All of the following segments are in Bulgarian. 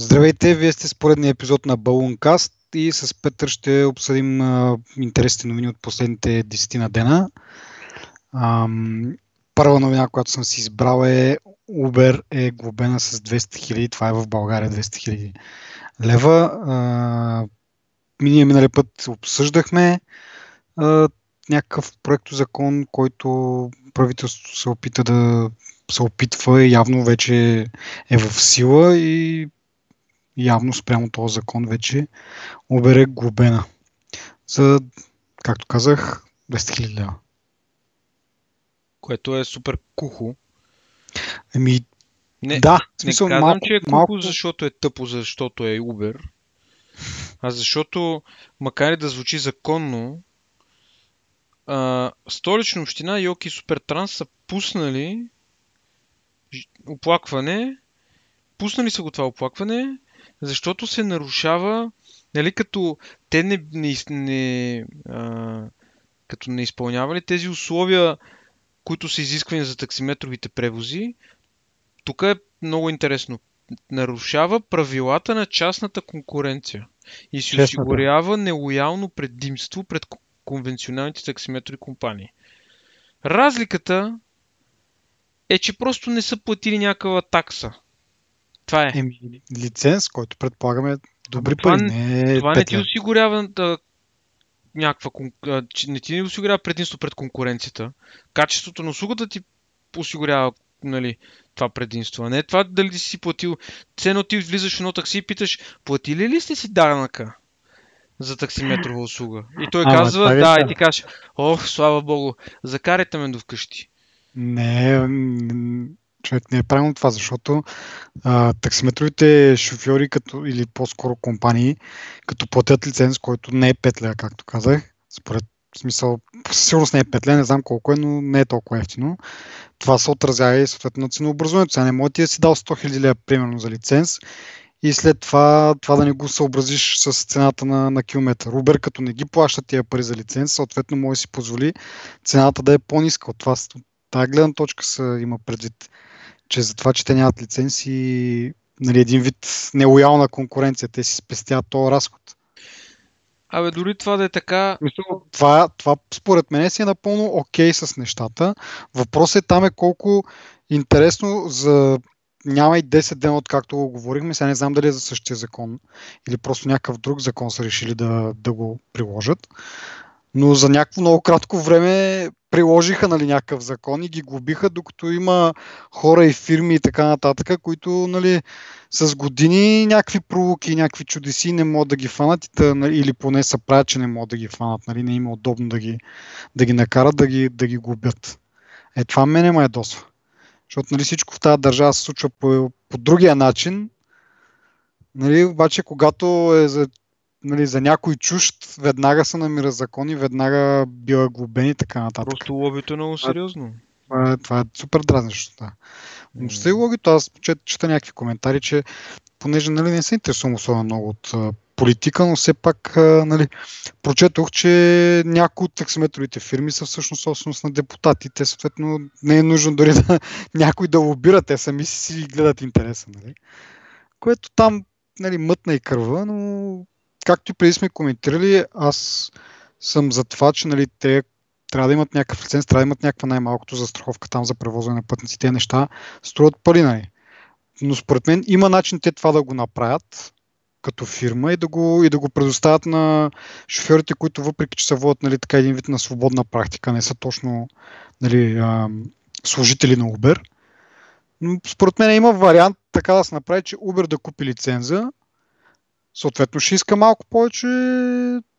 Здравейте, вие сте с поредния епизод на Балункаст и с Петър ще обсъдим а, интересните новини от последните 10 на дена. Ам, първа новина, която съм си избрал е Uber е глобена с 200 хиляди, това е в България 200 хиляди лева. А, ние минали път обсъждахме а, някакъв закон, който правителството се опита да се опитва и явно вече е в сила и явно спрямо този закон вече обере глобена за, както казах, 200 000 лева. Което е супер кухо. Еми, не, да, в смисъл, не казвам, малко, че е кухо, малко... защото е тъпо, защото е Uber, а защото, макар и да звучи законно, а, столична община и Оки Супертранс са пуснали оплакване, пуснали са го това оплакване, защото се нарушава, нали, като те не, не, не а, като не изпълнявали тези условия, които са изисквани за таксиметровите превози, тук е много интересно. Нарушава правилата на частната конкуренция и си осигурява нелоялно предимство пред конвенционалните таксиметрови компании. Разликата е, че просто не са платили някаква такса. Това е. Еми, лиценз, който предполагаме добри това, пари. Не е това не ти осигурява да, някаква, не ти не осигурява предимство пред конкуренцията. Качеството на услугата ти осигурява нали, това предимство. Не това дали си платил. Цено ти влизаш в едно такси и питаш, платили ли сте си данъка за таксиметрова услуга? И той а, казва, да, и ти кажеш, ох, слава богу, закарайте ме до вкъщи. Не, човек не е правилно това, защото а, таксиметровите шофьори като, или по-скоро компании, като платят лиценз, който не е 5 лева, както казах, според смисъл, сигурност не е 5 лева, не знам колко е, но не е толкова ефтино. Това се отразява и съответно на ценообразуването. Сега не може ти да си дал 100 000 лева, примерно, за лиценз и след това, това да не го съобразиш с цената на, на километър. Uber, като не ги плаща тия пари за лиценз, съответно може да си позволи цената да е по-ниска. От това, от тази гледна точка се има предвид че за това, че те нямат лицензи, нали, един вид нелоялна конкуренция, те си спестяват този разход. Абе, дори това да е така... Това, това според мен си е напълно окей okay с нещата. Въпросът е там е колко интересно за няма и 10 дена, откакто го говорихме. Сега не знам дали е за същия закон или просто някакъв друг закон са решили да, да го приложат. Но за някакво много кратко време приложиха нали, някакъв закон и ги глобиха, докато има хора и фирми и така нататък, които нали, с години някакви пролуки, някакви чудеси не могат да ги фанат нали, или поне са правят, че не могат да ги фанат. Нали, не има удобно да ги, да ги накарат да ги, да ги глобят. Е, това мене ме ядосва. Защото нали, всичко в тази държава се случва по, по другия начин. Нали, обаче, когато е за нали, за някой чужд, веднага се намира закони, веднага бива глобен и така нататък. Просто лобито е много сериозно. Това е, това е супер дразнещо. Да. Но mm. и логито, аз чета, чета някакви коментари, че понеже нали, не се интересувам особено много от политика, но все пак нали, прочетох, че някои от таксиметровите фирми са всъщност собственост на депутати. Те съответно не е нужно дори да някой да лобира, те сами си гледат интереса. Нали? Което там нали, мътна и кърва, но както и преди сме коментирали, аз съм за това, че нали, те трябва да имат някакъв лиценз, трябва да имат някаква най-малкото застраховка там за превозване на пътници. Те неща струват пари, нали. Но според мен има начин те това да го направят като фирма и да го, и да го предоставят на шофьорите, които въпреки, че се водят нали, така един вид на свободна практика, не са точно нали, а, служители на Uber. Но според мен има вариант така да се направи, че Uber да купи лиценза съответно ще иска малко повече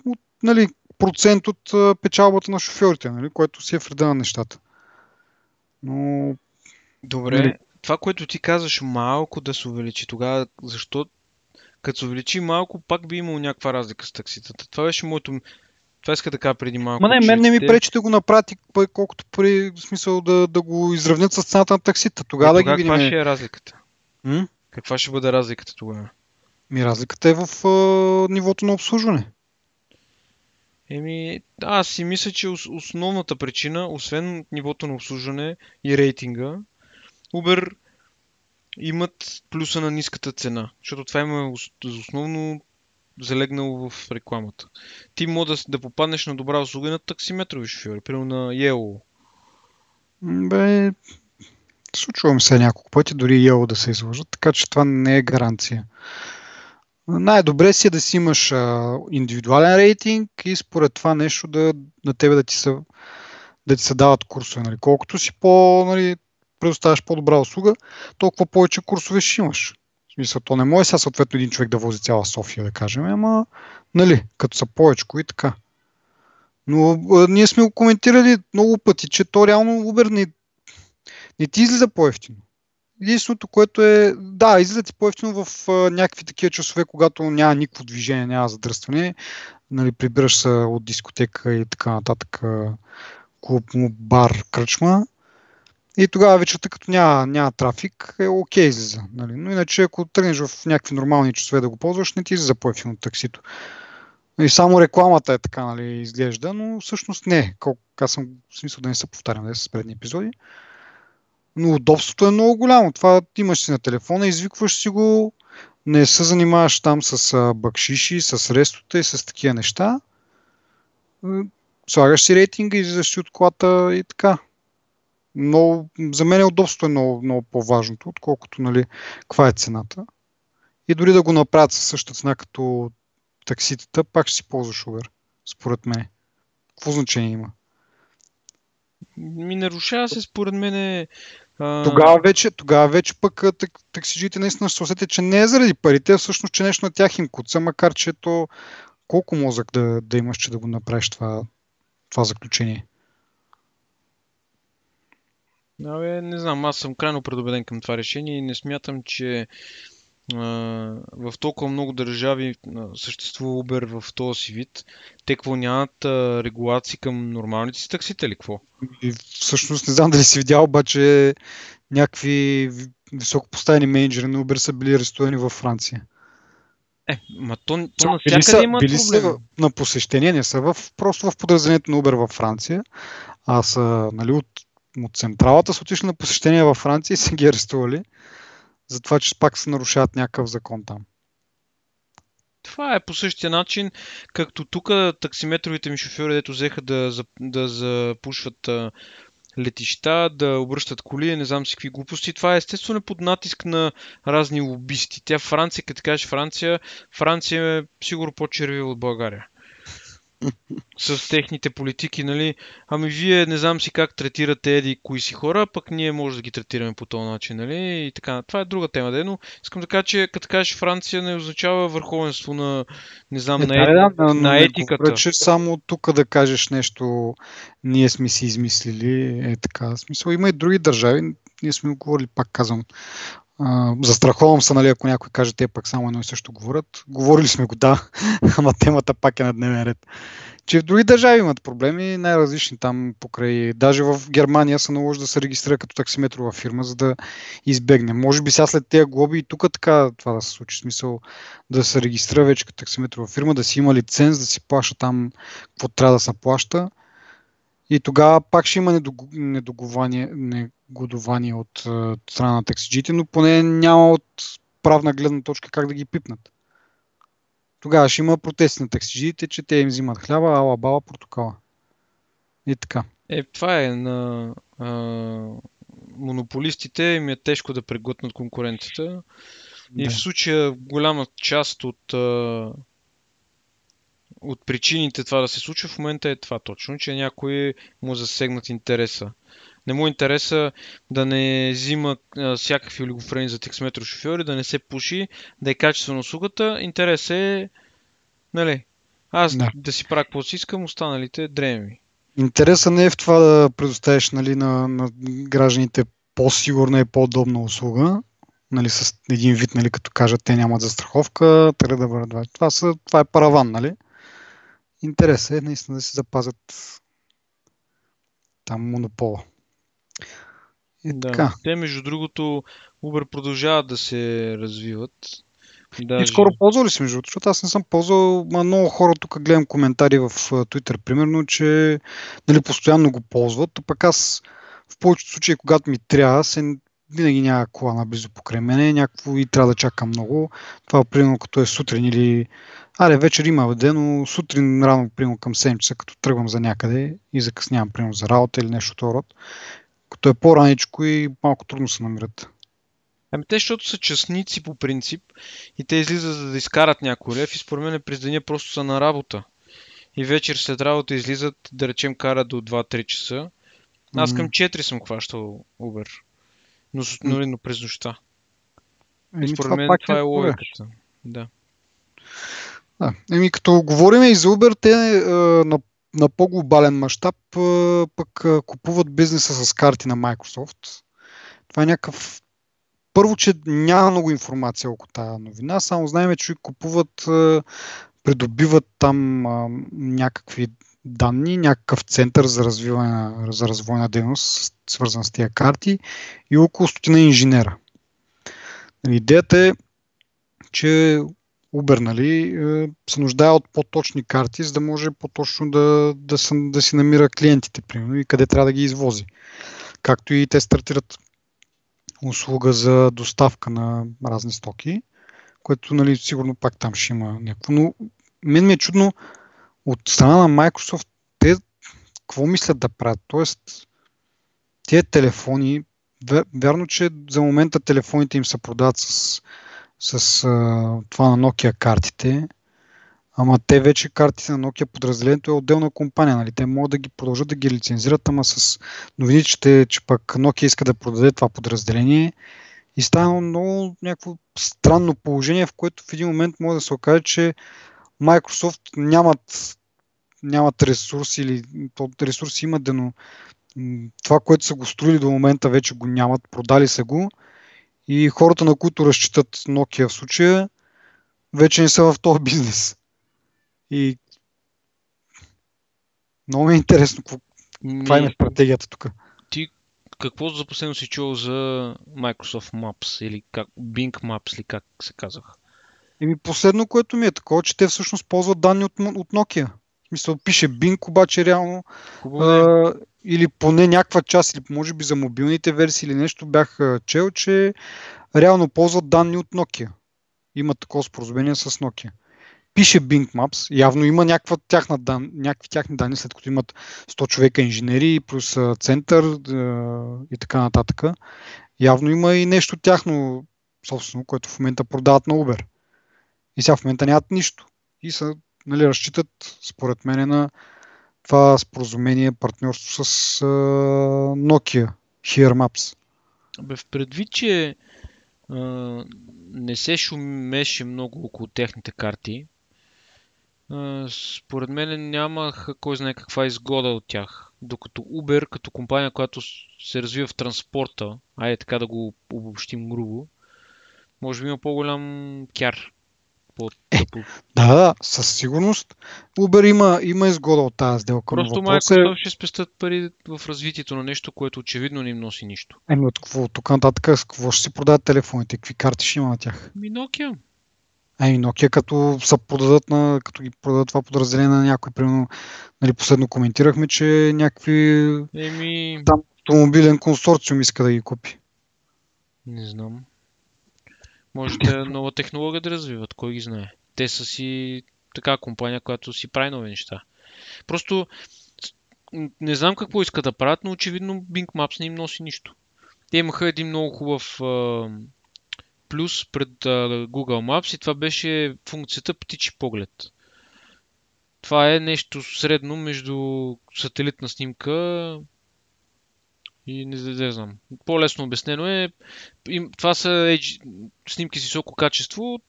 от, нали, процент от печалбата на шофьорите, нали, което си е вреда на нещата. Но... Добре, нали... това, което ти казваш, малко да се увеличи тогава, защо като се увеличи малко, пак би имало някаква разлика с такситата. Това беше моето... Това иска да кажа преди малко. Ма не, мен не ми пречи да го направи, колкото при в смисъл да, да го изравнят с цената на таксита. Тогава е, да ги видим. Каква ще е разликата? М? Каква ще бъде разликата тогава? Ми разликата е в а, нивото на обслужване. Еми, аз си мисля, че основната причина, освен нивото на обслужване и рейтинга, Uber имат плюса на ниската цена. Защото това има основно залегнало в рекламата. Ти може да, да попаднеш на добра услуга на таксиметрови шофьори, примерно на Yellow. Бе, случвам се няколко пъти, дори Yellow да се излъжат, така че това не е гаранция. Най-добре си е да си имаш а, индивидуален рейтинг и според това нещо да, на тебе да ти се, да ти се дават курсове. Нали. Колкото си по, нали, предоставяш по-добра услуга, толкова повече курсове ще имаш. В смисъл, то не може сега съответно един човек да вози цяла София, да кажем, ама, нали, като са повече и така. Но а, ние сме го коментирали много пъти, че то реално Uber не, не ти излиза по-ефтино. Единственото, което е, да, излиза ти по-ефтино в а, някакви такива часове, когато няма никакво движение, няма задръстване, нали, прибираш се от дискотека и така нататък, клуб, бар, кръчма. И тогава вечерта, като няма, няма трафик, е окей излиза. Нали? Но иначе, ако тръгнеш в някакви нормални часове да го ползваш, не ти излиза по-ефтино таксито. И само рекламата е така, нали, изглежда, но всъщност не. Колко, аз съм в смисъл да не се повтарям да с предни епизоди. Но удобството е много голямо. Това имаш си на телефона, извикваш си го, не се занимаваш там с бакшиши, с рестота и с такива неща. Слагаш си рейтинга, излизаш си от колата и така. Но за мен удобството е много, много по-важното, отколкото нали, каква е цената. И дори да го направят със същата цена като такситата, пак ще си ползваш Uber, според мен. Какво значение има? Ми нарушава се според мен а... Тогава вече, тогава вече пък так, таксиджите наистина ще се усетят, че не е заради парите, а всъщност, че нещо на тях им куца, макар че то колко мозък да, да имаш, че да го направиш това, това заключение. Абе, не знам, аз съм крайно предубеден към това решение и не смятам, че в толкова много държави съществува Uber в този си вид, те какво нямат регулации към нормалните си таксители, какво? И всъщност не знам дали си видял, обаче някакви високопоставени менеджери на Uber са били арестувани във Франция. Е, ма то, то били са, има били са на посещение, не са в, просто в подразделението на Uber във Франция, а са нали, от, от централата са отишли на посещение във Франция и са ги арестували за това, че пак се нарушават някакъв закон там. Това е по същия начин, както тук таксиметровите ми шофьори, дето взеха да, да запушват летища, да обръщат коли, не знам си какви глупости. Това е естествено под натиск на разни лобисти. Тя Франция, като кажеш Франция, Франция е сигурно по-червива от България с техните политики, нали? Ами вие не знам си как третирате еди кои си хора, пък ние може да ги третираме по този начин, нали? И така. Това е друга тема, де, но искам да кажа, че като кажеш Франция не означава върховенство на, не знам, не, на, е, да, на, на етиката. Не че само тук да кажеш нещо, ние сме си измислили, е така. Смисъл, има и други държави, ние сме говорили, пак казвам, застраховам се, нали, ако някой каже, те пак само едно и също говорят. Говорили сме го, да, ама темата пак е на дневен ред. Че в други държави имат проблеми, най-различни там покрай. Даже в Германия се наложи да се регистрира като таксиметрова фирма, за да избегне. Може би сега след тези глоби и тук така това да се случи. Смисъл да се регистрира вече като таксиметрова фирма, да си има лиценз, да си плаща там какво трябва да се плаща. И тогава пак ще има недогование, негодование от страна на таксиджите, но поне няма от правна гледна точка как да ги пипнат. Тогава ще има протести на таксиджиите, че те им взимат хляба, ала бала, портокала. И така. Е, това е на а, монополистите им е тежко да преглътнат конкуренцията. И в случая голяма част от а, от причините това да се случва в момента е това точно, че някой му засегнат интереса. Не му интереса да не взима а, всякакви олигофрени за таксиметро шофьори, да не се пуши, да е качествена услугата. Интерес е, нали, аз да, да си правя каквото си искам, останалите дреми. Интереса не е в това да предоставиш нали, на, на гражданите по-сигурна и по-удобна услуга, нали, с един вид, нали, като кажат, те нямат застраховка, трябва да бъдат. Това, са, това е параван, нали? Интересът е наистина да се запазят там монопола. И да. така. Те, между другото, Uber продължават да се развиват. Даже... И скоро ползвали си, между другото, защото аз не съм ползвал, ма много хора тук гледам коментари в Twitter, примерно, че нали, постоянно го ползват, а пък аз в повечето случаи, когато ми трябва, се винаги няма кола наблизо покрай мене, някакво и трябва да чакам много. Това примерно като е сутрин или Аре, вечер има ден, но сутрин рано, примерно към 7 часа, като тръгвам за някъде и закъснявам, примерно за работа или нещо от род, като е по-раничко и малко трудно се намират. Ами те, защото са частници по принцип и те излизат за да изкарат някой лев и според мен през деня просто са на работа. И вечер след работа излизат, да речем, карат до 2-3 часа. Аз към 4 съм хващал Uber. Но, но, но през нощта. И според това мен това е, е логиката. Да. Да. Еми, като говорим и за Uber, те на, на по-глобален мащаб пък купуват бизнеса с карти на Microsoft. Това е някакъв първо, че няма много информация около тази новина, само знаем, че купуват, придобиват там някакви данни, някакъв център за, развиване, за развойна дейност, свързан с тия карти и около стотина инженера. Идеята е, че Uber нали, се нуждае от по-точни карти, за да може по-точно да, да, да си намира клиентите, примерно, и къде трябва да ги извози. Както и те стартират услуга за доставка на разни стоки, което нали, сигурно пак там ще има някакво. Но мен ми е чудно от страна на Microsoft те какво мислят да правят. Тоест, тези телефони, вярно, че за момента телефоните им се продават с, с а, това на Nokia картите, Ама те вече картите на Nokia подразделението е отделна компания. Нали? Те могат да ги продължат да ги лицензират, ама с новините, че, че пък Nokia иска да продаде това подразделение и става много някакво странно положение, в което в един момент може да се окаже, че Microsoft нямат, нямат ресурси или ресурси имат, но това, което са го строили до момента, вече го нямат, продали са го и хората, на които разчитат Nokia в случая, вече не са в този бизнес. И много ми е интересно каква е стратегията тук. Ти какво за последно си чул за Microsoft Maps или как, Bing Maps или как се казах? Еми последно, което ми е такова, че те всъщност ползват данни от, от Nokia. В смисъл, пише Bing, обаче реално а, или поне някаква част, или може би за мобилните версии или нещо бях чел, че реално ползват данни от Nokia. Има такова споразумение с Nokia пише Bing Maps, явно има някаква тяхна дан, някакви тяхни данни, след като имат 100 човека инженери, плюс център и така нататък. Явно има и нещо тяхно собствено, което в момента продават на Uber. И сега в момента нямат нищо. И са, нали, разчитат, според мен, на това споразумение, партньорство с uh, Nokia, Here Maps. Бе, в предвид, че uh, не се шумеше много около техните карти, според мен нямах кой знае каква изгода от тях. Докато Uber, като компания, която се развива в транспорта, айде така да го обобщим грубо, може би има по-голям кяр. По, е. Да, да, със сигурност. Uber има, има изгода от тази сделка. Просто Microsoft е... ще спестят пари в развитието на нещо, което очевидно не им носи нищо. Еми от какво? Тук нататък с какво ще си продават телефоните? Какви карти ще има на тях? Ми Nokia. Ами Nokia като са продадат на, като ги продадат това подразделение на някой, примерно, нали, последно коментирахме, че някакви Еми... там автомобилен консорциум иска да ги купи. Не знам. Може да е нова технология да развиват, кой ги знае. Те са си така компания, която си прави нови неща. Просто не знам какво искат да правят, но очевидно Bing Maps не им носи нищо. Те имаха един много хубав плюс пред uh, Google Maps и това беше функцията птичи поглед. Това е нещо средно между сателитна снимка и не, не знам. По-лесно обяснено е. Това са edge, снимки с високо качество,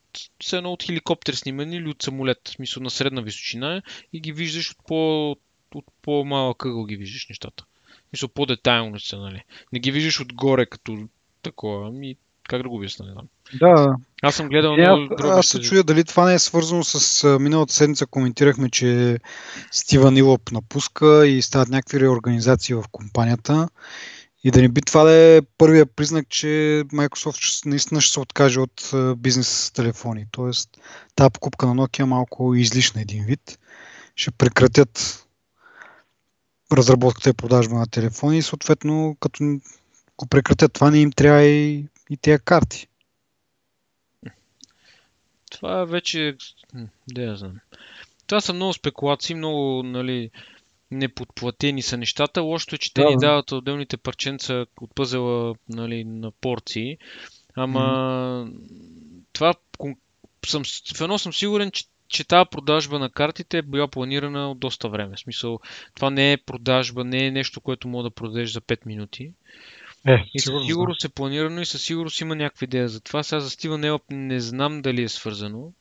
с едно от хеликоптер снимани или от самолет, в смисъл на средна височина и ги виждаш от, по, от по-малък ъгъл ги виждаш нещата. Мисля, по-детайлно са, нали. Не ги виждаш отгоре като такова, ами как да го обясня, не знам. Да. Аз съм гледал е, много Аз се чуя дали това не е свързано с миналата седмица. Коментирахме, че Стивън Илоп напуска и стават някакви реорганизации в компанията. И да не би това да е първия признак, че Microsoft наистина ще се откаже от бизнес телефони. Тоест, тази покупка на Nokia е малко излишна един вид. Ще прекратят разработката и продажба на телефони и съответно, като го прекратят. Това не им трябва и, и тези карти. Това вече... Да я знам. Това са много спекулации, много, нали, неподплатени са нещата. Лошото е, че те Да, ни да. дават отделните парченца от пъзела нали, на порции. Ама това кон- съм, в едно съм сигурен, че, че тази продажба на картите е била планирана от доста време. В смисъл, това не е продажба, не е нещо, което мога да продадеш за 5 минути. Е, И със сигурност е планирано и със сигурност има някаква идея за това. Сега за Стива Нелъп не знам дали е свързано.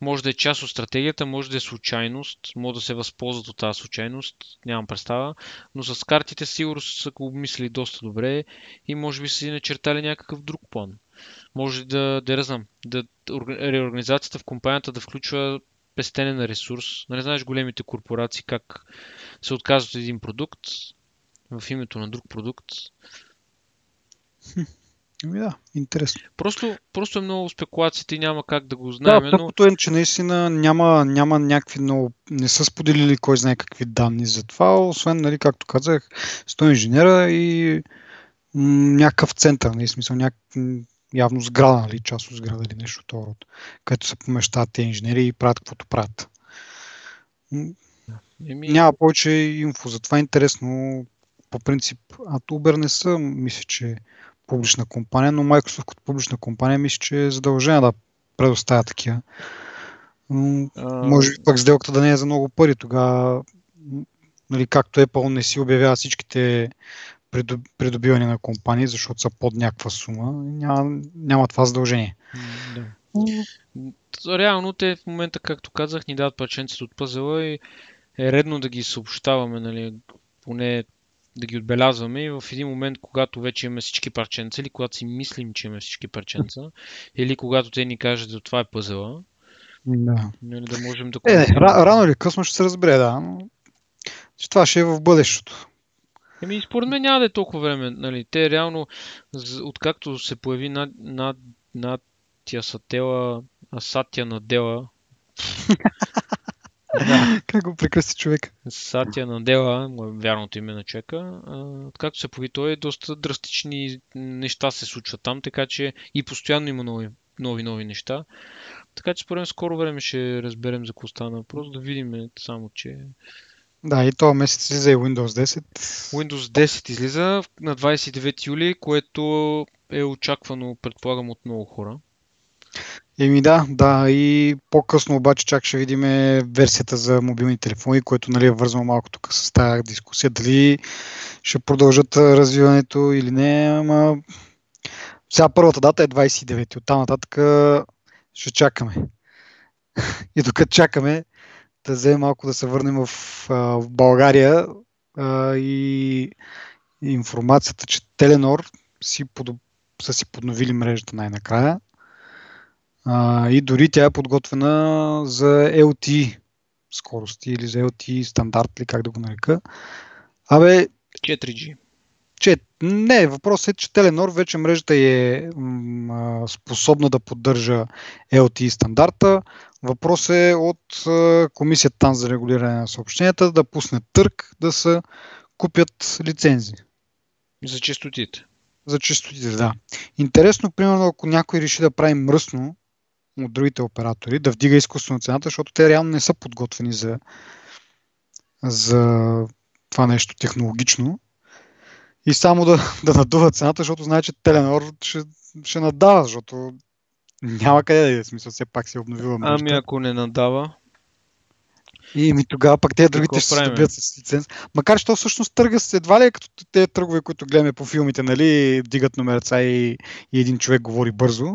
Може да е част от стратегията, може да е случайност, може да се възползват от тази случайност, нямам представа. Но с картите сигурно са го обмислили доста добре и може би са си начертали някакъв друг план. Може да, да, не знам, да орга- реорганизацията в компанията да включва пестене на ресурс. Нали знаеш големите корпорации как се отказват от един продукт в името на друг продукт. Ами да, интересно. Просто, просто е много спекулациите и няма как да го знаем, Да, но е, че наистина няма, няма някакви много... Не са споделили кой знае какви данни за това, освен, нали, както казах, 100 инженера и м, някакъв център, нали, смисъл, няк... явно сграда, нали, част от сграда или нещо от този род, където се помещават тези инженери и правят каквото правят. Еми, Няма повече инфо, затова е интересно по принцип. А Uber не са, мисля, че публична компания, но Microsoft като публична компания мисля, че е задължена да предоставя такива. А, Може би пък сделката да не е за много пари. Тогава, нали, както Apple не си обявява всичките придоб- придобивания на компании, защото са под някаква сума, няма, няма това задължение. да. Реално те в момента, както казах, ни дават парченците от пъзела и е редно да ги съобщаваме, нали, поне да ги отбелязваме и в един момент, когато вече имаме всички парченца или когато си мислим, че имаме всички парченца или когато те ни кажат, че това е пъзела, Да. нали, да можем да Е, рано или късно ще се разбере, да. Но... Че това ще е в бъдещето. Еми, според мен няма да е толкова време. Нали. Те реално, откакто се появи над, над, над тя сатела, а Сатя Надела, да, Как го прекръсти човек? Сатя Надела, е вярното име на човека, а, откакто се появи той, доста драстични неща се случват там, така че и постоянно има нови, нови, нови неща. Така че според скоро време ще разберем за какво стана въпрос, да видим само, че Да, и този месец излиза и Windows 10. Windows 10 излиза на 29 юли, което е очаквано, предполагам, от много хора. Еми да, да, и по-късно обаче чак ще видим версията за мобилни телефони, което нали, е вързано малко тук с тази дискусия, дали ще продължат развиването или не, ама сега първата дата е 29, оттам нататък ще чакаме. И докато чакаме, да вземем малко да се върнем в, в България а, и информацията, че Теленор си подоб... са си подновили мрежата най-накрая. А, и дори тя е подготвена за LTE скорости или за LTE стандарт, или как да го нарека. Абе, 4G. че, не, въпросът е, че Теленор вече мрежата е м, способна да поддържа LTE стандарта. Въпрос е от а, комисията там за регулиране на съобщенията да пусне търг да се купят лицензи. За честотите. За честотите, да. Интересно, примерно, ако някой реши да прави мръсно от другите оператори, да вдига изкуствено цената, защото те реално не са подготвени за, за това нещо технологично. И само да, да надува цената, защото знае, че Теленор ще, ще надава, защото няма къде да е смисъл, все пак се обновила мрежата. Ами ако не надава, И ми тогава пък те другите ще се добият с лиценз. Макар, че то всъщност търга с едва ли е като те търгове, които гледаме по филмите, нали, дигат номерца и, и един човек говори бързо.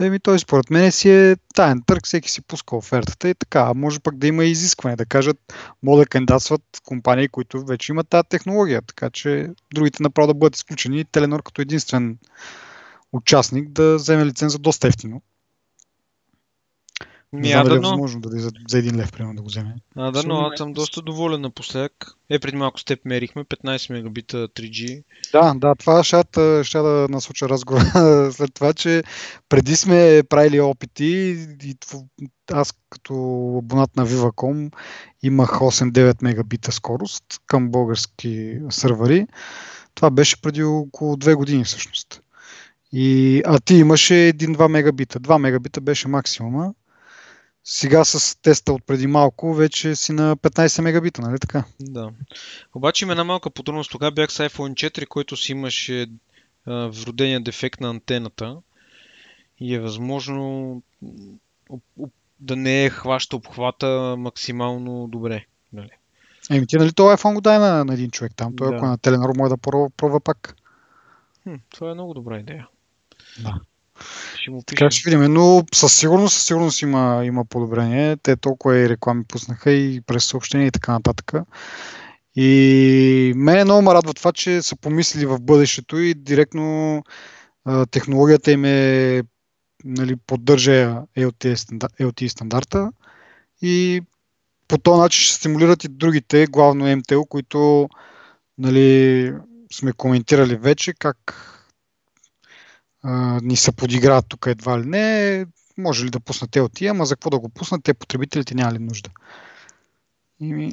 Еми той според мен си е таен търг, всеки си пуска офертата и така. А може пък да има и изискване, да кажат, могат да кандидатстват компании, които вече имат тази технология, така че другите направо да бъдат изключени Теленор като единствен участник да вземе лиценза доста ефтино. Не ми знам дали е възможно дали за, за един лев, примерно, да го вземе. А, да, но аз съм доста доволен напоследък. Е, преди малко с теб мерихме 15 мегабита 3G. Да, да, това ще, да- ще да насоча разговора след това, че преди сме правили опити и аз като абонат на Viva.com имах 8-9 мегабита скорост към български сървъри, Това беше преди около 2 години всъщност. И, а ти имаше 1-2 мегабита. 2 мегабита беше максимума. Сега с теста от преди малко вече си на 15 мегабита, нали така? Да. Обаче има една малка подробност. Тогава бях с iPhone 4, който си имаше а, вродения дефект на антената и е възможно да не е хваща обхвата максимално добре. Нали? Еми ти нали този iPhone го дай на, на един човек там, той да. ако е на Теленор може да пробва, пробва пак. Хм, това е много добра идея. Да. Ще му Така ще видим, но със сигурност, със сигурност има, има подобрение. Те толкова и реклами пуснаха и през съобщения и така нататък. И мен много ме радва това, че са помислили в бъдещето и директно а, технологията им е нали, поддържа LTE, стандарта и по този начин ще стимулират и другите, главно МТО, които нали, сме коментирали вече, как ни се подиграват тук едва ли не. Може ли да пуснат LTE, ама за какво да го пуснат, те потребителите няма ли нужда. И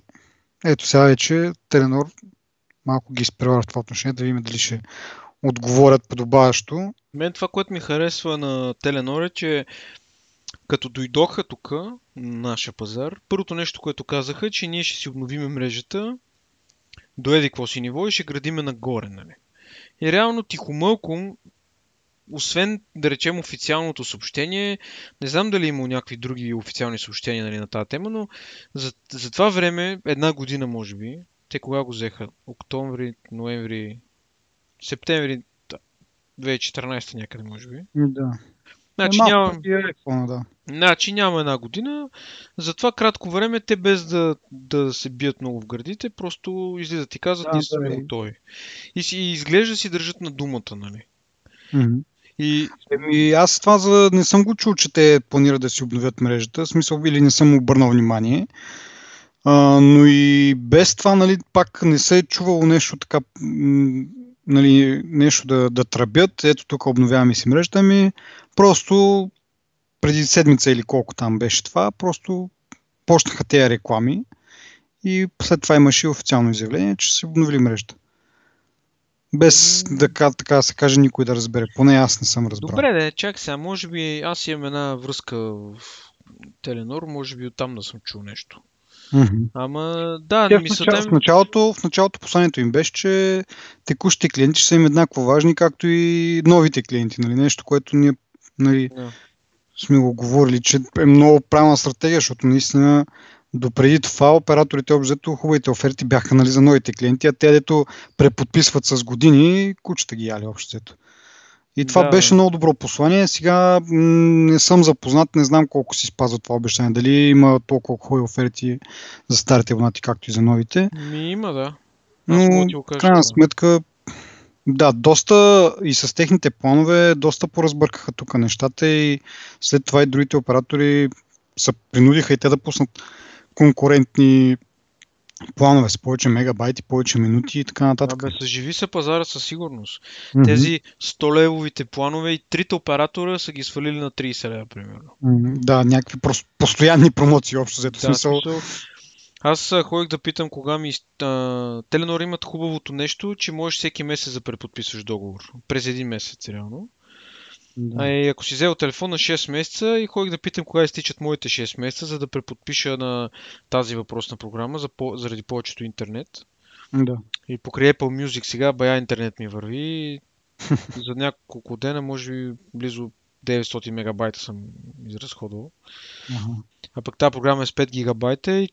ето сега вече Теленор малко ги изпреварва в това отношение, да видим дали ще отговорят подобаващо. Мен това, което ми харесва на Теленор е, че като дойдоха тук, на нашия пазар, първото нещо, което казаха е, че ние ще си обновиме мрежата до еди какво си ниво и ще градиме нагоре. Нали? И реално тихомълком, освен да речем официалното съобщение, не знам дали има някакви други официални съобщения нали, на тази тема, но за, за това време, една година може би, те кога го взеха? Октомври, ноември, септември 2014 някъде, може би. Да. Значи, е, няма... iPhone, да. значи няма една година. За това кратко време те без да, да се бият много в гърдите, просто излизат и казват, да, ние сме готови. И, и изглежда си държат на думата, нали? Mm-hmm. И... Еми, аз това за... не съм го чул, че те планират да си обновят мрежата. В смисъл, или не съм обърнал внимание. А, но и без това, нали, пак не се е чувало нещо така нали, нещо да, да тръбят, ето тук обновяваме си мрежата ми, просто преди седмица или колко там беше това, просто почнаха тези реклами и след това имаше официално изявление, че се обновили мрежата. Без да така се каже никой да разбере. Поне аз не съм разбрал. Добре, да, чак сега. Може би аз имам една връзка в Теленор, може би оттам да съм чул нещо. Mm-hmm. Ама да, не мисля. В началото, в началото посланието им беше, че текущите клиенти са им еднакво важни, както и новите клиенти. Нали? Нещо, което ние нали, yeah. сме го говорили, че е много правилна стратегия, защото наистина допреди това операторите обзето хубавите оферти бяха нали, за новите клиенти, а те, дето преподписват с години, кучета ги яли общо. И това да. беше много добро послание. Сега не съм запознат, не знам колко си спазва това обещание. Дали има толкова хубави оферти за старите абонати, както и за новите. Ми има, да. Но, в крайна сметка, да, доста и с техните планове, доста поразбъркаха тук нещата и след това и другите оператори се принудиха и те да пуснат конкурентни планове с повече мегабайти, повече минути и така нататък. Абе, съживи се пазара със сигурност. Mm-hmm. Тези 100 левовите планове и трите оператора са ги свалили на 30 лева, примерно. Mm-hmm. Да, някакви просто постоянни промоции общо взето. Да, смисъл... Аз ходих да питам кога ми... А, Теленор имат хубавото нещо, че можеш всеки месец да преподписваш договор. През един месец, реално. Да. А и ако си взел телефона 6 месеца и ходих да питам кога изтичат моите 6 месеца, за да преподпиша на тази въпросна програма за по- заради повечето интернет. Да. И покрай Apple Music сега бая интернет ми върви. за няколко дена, може би близо 900 мегабайта съм изразходвал. Ага. А пък тази програма е с 5 гигабайта и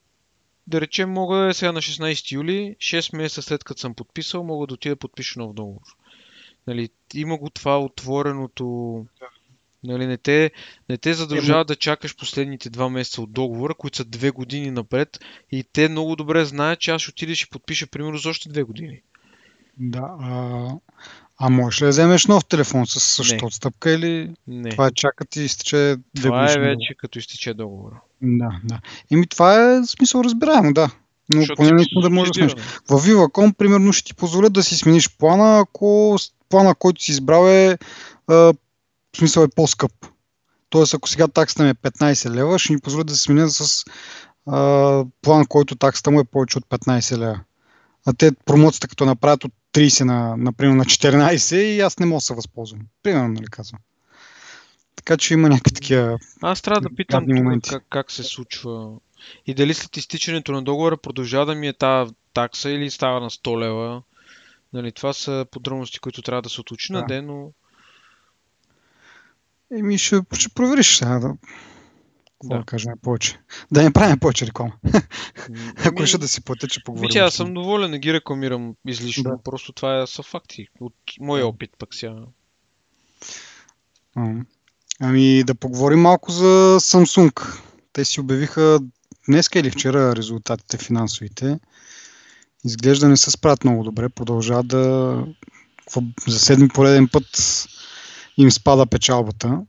да речем мога да е сега на 16 юли, 6 месеца след като съм подписал, мога да отида да подпиша нов договор. Нали, има го това отвореното... Нали, не, те, не те задължава да чакаш последните два месеца от договора, които са две години напред и те много добре знаят, че аз ще отида и ще подпиша примерно за още две години. Да, а, а можеш ли да вземеш нов телефон с същата отстъпка или не. това е чакат и изтече Това е вече като изтече договора. Да, да. Еми това е смисъл разбираемо, да. Но Защото поне наистина да можеш да смениш. В Viva.com, примерно, ще ти позволят да си смениш плана, ако плана, който си избрал е, в смисъл е по-скъп. Тоест, ако сега таксата е 15 лева, ще ни позволят да се сменя с а, план, който таксата му е повече от 15 лева. а те промоцията като направят от 30 на, например, на 14 и аз не мога да се възползвам. Примерно, нали казвам. Така че има някакви такива. Аз трябва да питам как, как се случва. И дали след изтичането на договора продължава да ми е тази такса или става на 100 лева. Нали, това са подробности, които трябва да се отучи да. на ден, но... Еми, ще, ще провериш сега да... Какво да. кажем повече? Да не правим повече реклама. Ако ще да си платя, че поговорим. Вижте, аз съм доволен, не ги рекламирам излишно. Да. Просто това е, са факти. От моя опит пък сега. Ами да поговорим малко за Samsung. Те си обявиха днес или вчера резултатите финансовите. Изглежда не се справят много добре. Продължават да за седми пореден път им спада печалбата.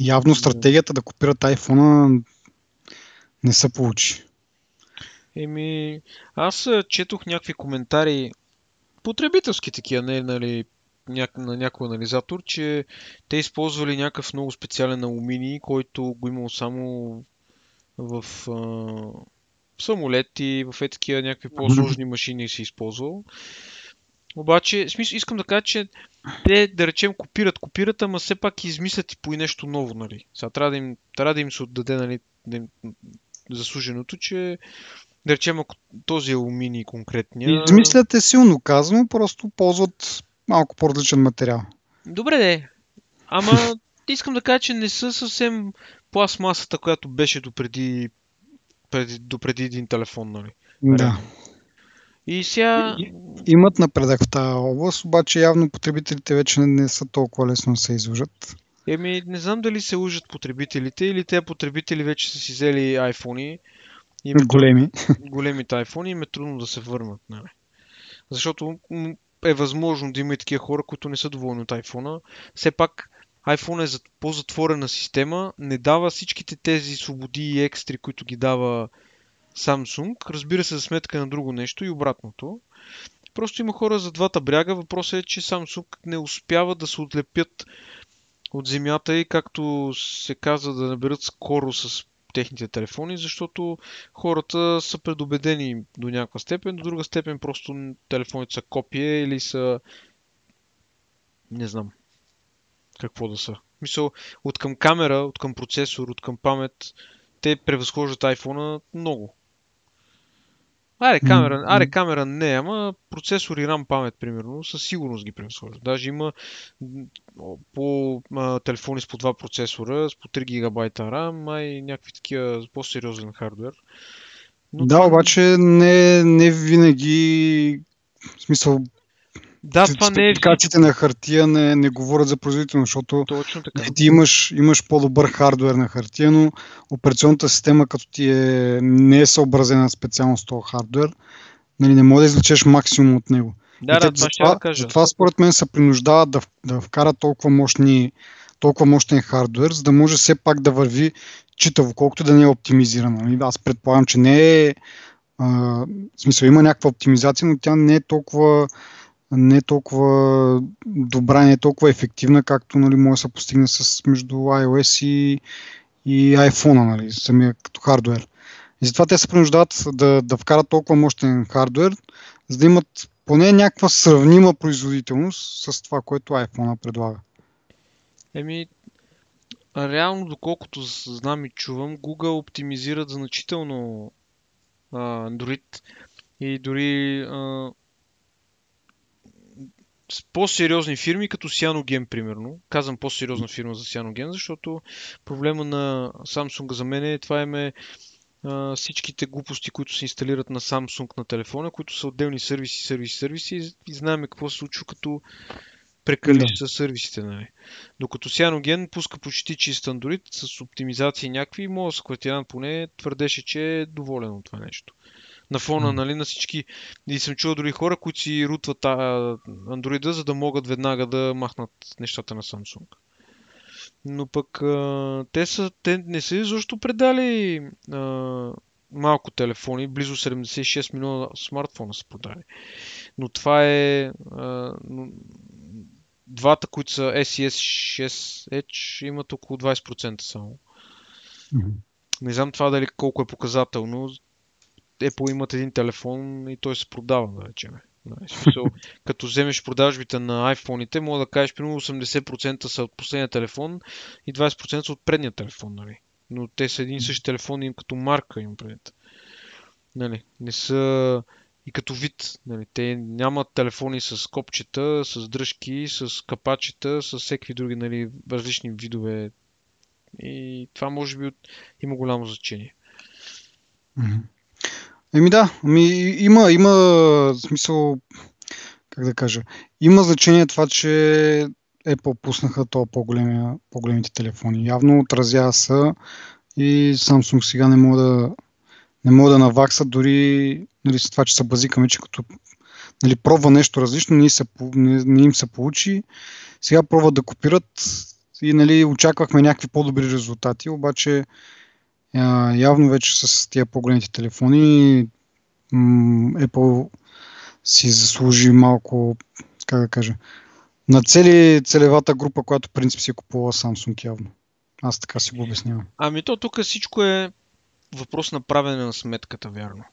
Явно стратегията да копират iPhone не се получи. Еми, аз четох някакви коментари, потребителски такива, не нали, на някой анализатор, че те използвали някакъв много специален алуминий, който го имал само в а, самолети, в е такива някакви по-сложни машини се използвал. Обаче, смисъл, искам да кажа, че те, да речем, копират, копират, ама все пак измислят и по и нещо ново, нали. Сега трябва да им, трябва да им се отдаде, нали, да им, заслуженото, че да речем, ако този алуминий конкретния... Измислят е силно казано, просто ползват малко по-различен материал. Добре де. Ама искам да кажа, че не са съвсем пластмасата, която беше допреди, преди, допреди един телефон, нали? Да. И сега... И, имат напредък в тази област, обаче явно потребителите вече не са толкова лесно да се излъжат. Еми, не знам дали се лъжат потребителите или те потребители вече са си взели iPhone. И големи. Големите iPhone им е трудно да се върнат. Нали? Защото е възможно да има и такива хора, които не са доволни от iPhone. Все пак iPhone е по-затворена система, не дава всичките тези свободи и екстри, които ги дава Samsung. Разбира се, за сметка на друго нещо и обратното. Просто има хора за двата бряга. Въпросът е, че Samsung не успява да се отлепят от земята и както се казва да наберат скоро с техните телефони, защото хората са предубедени до някаква степен, до друга степен просто телефоните са копие или са не знам какво да са. Мисъл, от към камера, от към процесор, от към памет, те превъзхождат iPhone много. Аре камера, mm-hmm. аре камера не, ама процесор и RAM памет, примерно, със сигурност ги превъзхожда. Даже има по а, телефони с по 2 процесора, с по 3 гигабайта RAM, и някакви такива по-сериозен хардвер. Но да, това... обаче не, не винаги в смисъл да, това не е... на хартия не, не говорят за производителност, защото Точно така. Нали, ти имаш, имаш по-добър хардвер на хартия, но операционната система като ти е, не е съобразена специално с този хардвер, нали, не може да извлечеш максимум от него. Да, да, това ще кажа. Затова според мен се принуждават да, да вкарат толкова мощни толкова мощен хардвер, за да може все пак да върви читаво, колкото да не е оптимизирано. Нали, аз предполагам, че не е. А, в смисъл, има някаква оптимизация, но тя не е толкова не толкова добра, не е толкова ефективна, както нали, може да се постигне с между iOS и, и iPhone, нали, самия като хардвер. И затова те се принуждават да, да вкарат толкова мощен хардвер, за да имат поне някаква сравнима производителност с това, което iPhone предлага. Еми, реално, доколкото знам и чувам, Google оптимизират значително Android и дори а, по-сериозни фирми, като Cyanogen, примерно. Казвам по-сериозна фирма за Cyanogen, защото проблема на Samsung за мен е това е всичките глупости, които се инсталират на Samsung на телефона, които са отделни сервиси, сервиси, сервиси и знаем какво се случва като прекалиш да. с сервисите. Нали. Докато Cyanogen пуска почти чист Android с оптимизации някакви, моят съквартирант поне твърдеше, че е доволен от това нещо на фона нали, на всички. И съм чувал дори хора, които си рутват андроида, за да могат веднага да махнат нещата на Samsung. Но пък а, те, са, те не са изобщо предали а, малко телефони, близо 76 милиона смартфона са продали. Но това е а, двата, които са SES 6 Edge, имат около 20% само. Mm-hmm. Не знам това дали колко е показателно Apple имат един телефон и той се продава, да речем. Нали, като вземеш продажбите на iPhone-ите, мога да кажеш, примерно 80% са от последния телефон и 20% са от предния телефон, нали? Но те са един и същи телефон им като марка им предвид. Нали, не са и като вид. Нали, те нямат телефони с копчета, с дръжки, с капачета, с всеки други нали, различни видове. И това може би има голямо значение. Еми да, ами има, има смисъл, как да кажа, има значение това, че Apple пуснаха то по-големи, по-големите телефони. Явно отразява са и Samsung сега не мога да, не мога да наваксат дори нали, с това, че са базикаме, че като нали, пробва нещо различно, не, се, не, не им се получи. Сега пробват да копират и нали, очаквахме някакви по-добри резултати, обаче явно вече с тия по-големите телефони Apple си заслужи малко, как да кажа, на цели целевата група, която принцип си е купува Samsung явно. Аз така си го обяснявам. Ами то тук всичко е въпрос на правене на сметката, вярно.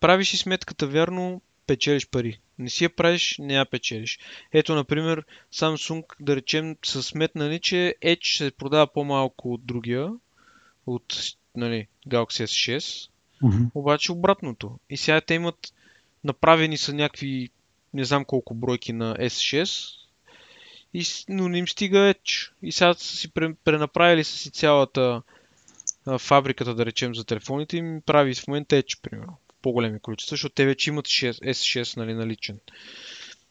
Правиш си сметката вярно, печелиш пари. Не си я правиш, не я печелиш. Ето, например, Samsung, да речем, са сметнали, че Edge се продава по-малко от другия, от нали, Galaxy S6, mm-hmm. обаче обратното. И сега те имат направени са някакви, не знам колко бройки на S6, и, но не им стига Edge. И сега са си пренаправили са си цялата а, фабриката, да речем, за телефоните и им прави в момента Edge, примерно. В по-големи количества, защото те вече имат 6, S6 нали, наличен.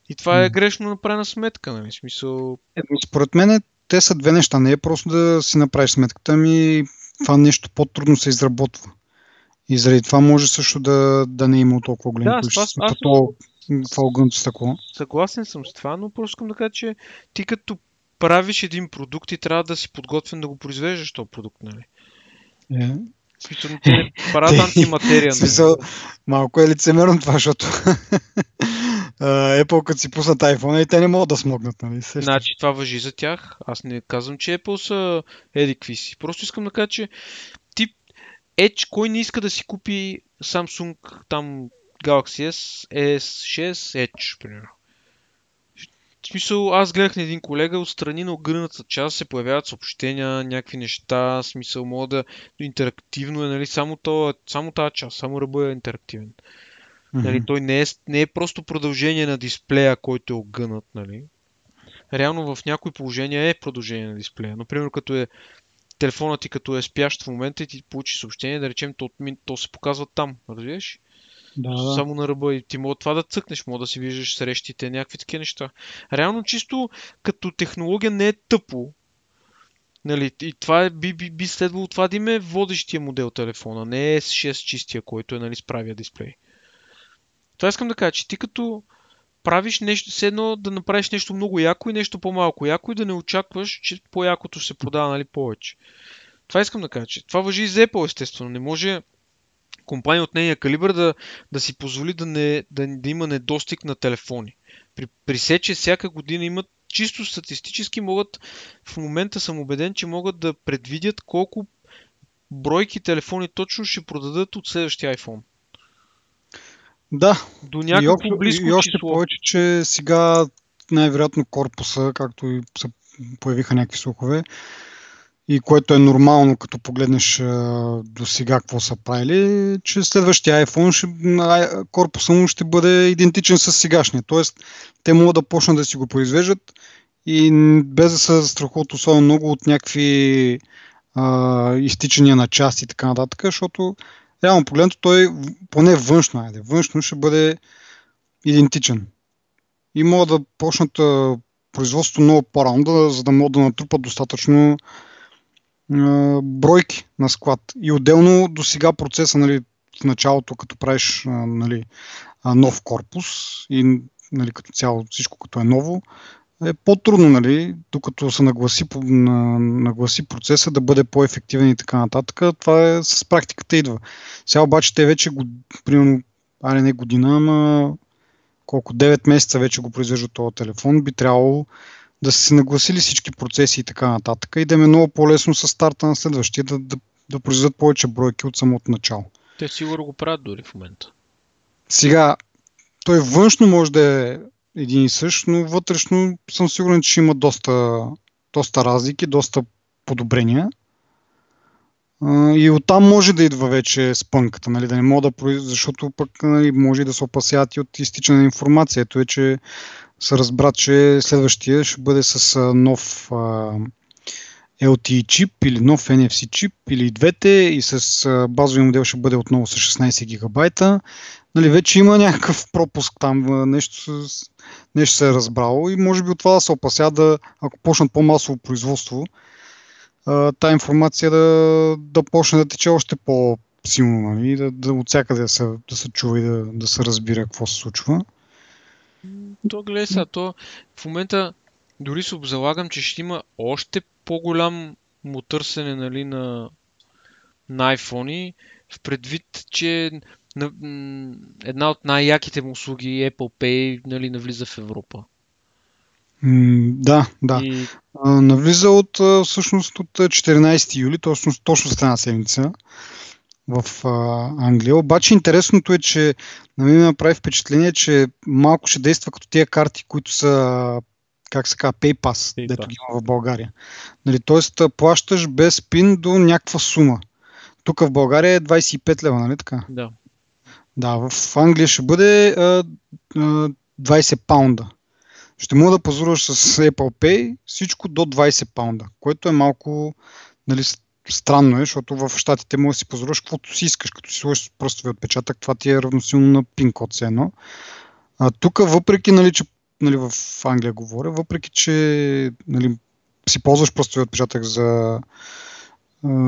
И това е грешно направена сметка, нали? Смисъл... Е, според мен те са две неща. Не е просто да си направиш сметката, ами това нещо по-трудно се изработва. И заради това може също да, да не е имало толкова големи да, количества. Като това огънто стъкло. Съгласен съм с това, но просто искам да кажа, че ти като правиш един продукт и трябва да си подготвен да го произвеждаш този продукт, нали? Yeah. Смисъл, те не правят антиматерия. Нали? Смисъл, малко е лицемерно това, защото Apple като си пуснат iPhone и те не могат да смогнат, нали? Сеща. Значи това въжи за тях. Аз не казвам, че Apple са едикви си. Просто искам да кажа, че тип Edge, кой не иска да си купи Samsung там Galaxy S, S6, Edge, примерно. В смисъл, аз гледах на един колега, отстрани на огънната част се появяват съобщения, някакви неща, смисъл, мога да интерактивно е, нали, само, това, само тази част, само ръба е интерактивен. Mm-hmm. Нали, той не е, не е просто продължение на дисплея, който е огънат, нали. Реално в някои положения е продължение на дисплея. Например, като е телефонът ти като е спящ в момента и ти получи съобщение, да речем, то, то се показва там, разбираш? Да, да. Само на ръба и ти мога това да цъкнеш, мога да си виждаш срещите, някакви такива неща. Реално чисто като технология не е тъпо. Нали, и това е, би, би, би следвало това да има е водещия модел телефона, не е S6 чистия, който е нали, с правия дисплей. Това искам да кажа, че ти като правиш нещо, все едно да направиш нещо много яко и нещо по-малко яко и да не очакваш, че по-якото се продава нали, повече. Това искам да кажа, че това въжи и за Apple, естествено. Не може компания от нейния калибър да, да си позволи да, не, да, да има недостиг на телефони. При, при се, че всяка година имат чисто статистически могат, в момента съм убеден, че могат да предвидят колко бройки телефони точно ще продадат от следващия iPhone. Да. До някакво и, близко и още число. повече, че сега най-вероятно корпуса, както и се появиха някакви слухове, и което е нормално, като погледнеш до сега какво са правили, че следващия iPhone, ще, корпуса му ще бъде идентичен с сегашния. Тоест, те могат да почнат да си го произвеждат и без да се страхуват особено много от някакви а, изтичания на части и така нататък, защото реално погледнато той поне външно, айде, външно ще бъде идентичен. И могат да почнат а, производството много по-рано, да, за да могат да натрупат достатъчно а, бройки на склад. И отделно до сега процеса, нали, в началото, като правиш нали, нов корпус и нали, като цяло всичко като е ново, е по-трудно, нали, докато се нагласи, на, нагласи процеса да бъде по-ефективен и така нататък. Това е с практиката идва. Сега обаче те вече, примерно, али не година, ама колко 9 месеца вече го произвеждат този телефон, би трябвало да са се нагласили всички процеси и така нататък и да е много по-лесно с старта на следващия да, да, да произведат повече бройки от самото начало. Те сигурно го правят дори в момента. Сега, той външно може да е един и същ, но вътрешно съм сигурен, че има доста, доста разлики, доста подобрения. И оттам може да идва вече спънката, нали, да не мога да защото пък нали, може да се опасяват и от изтичане на информация. Ето е, че се разбра, че следващия ще бъде с нов а, LTE чип или нов NFC чип или двете и с а, базови модел ще бъде отново с 16 гигабайта. Нали, вече има някакъв пропуск там, нещо, нещо се е разбрало и може би от това да се опася да, ако почнат по-масово производство, тази информация да, да почне да тече още по-силно, нали? да, да от всякъде да се, да се чува и да, да се разбира какво се случва. То гледай сега, то в момента дори се обзалагам, че ще има още по-голям му търсене нали, на, на iPhone в предвид, че една от най-яките му услуги Apple Pay нали, навлиза в Европа. М, да, да. И... А, навлиза от всъщност от 14 юли, точно, точно с една седмица в а, Англия. Обаче интересното е, че на мен ме направи впечатление, че малко ще действа като тия карти, които са как се казва, PayPass, PayPass. дето ги има в България. Нали, тоест, плащаш без пин до някаква сума. Тук в България е 25 лева, нали така? Да. Да, в Англия ще бъде а, а, 20 паунда ще мога да пазаруваш с Apple Pay всичко до 20 паунда, което е малко нали, странно, е, защото в щатите може да си пазаруваш каквото си искаш, като си сложиш пръстови отпечатък, това ти е равносилно на пин код все едно. А тук, въпреки, нали, че нали, в Англия говоря, въпреки, че нали, си ползваш пръстови отпечатък за,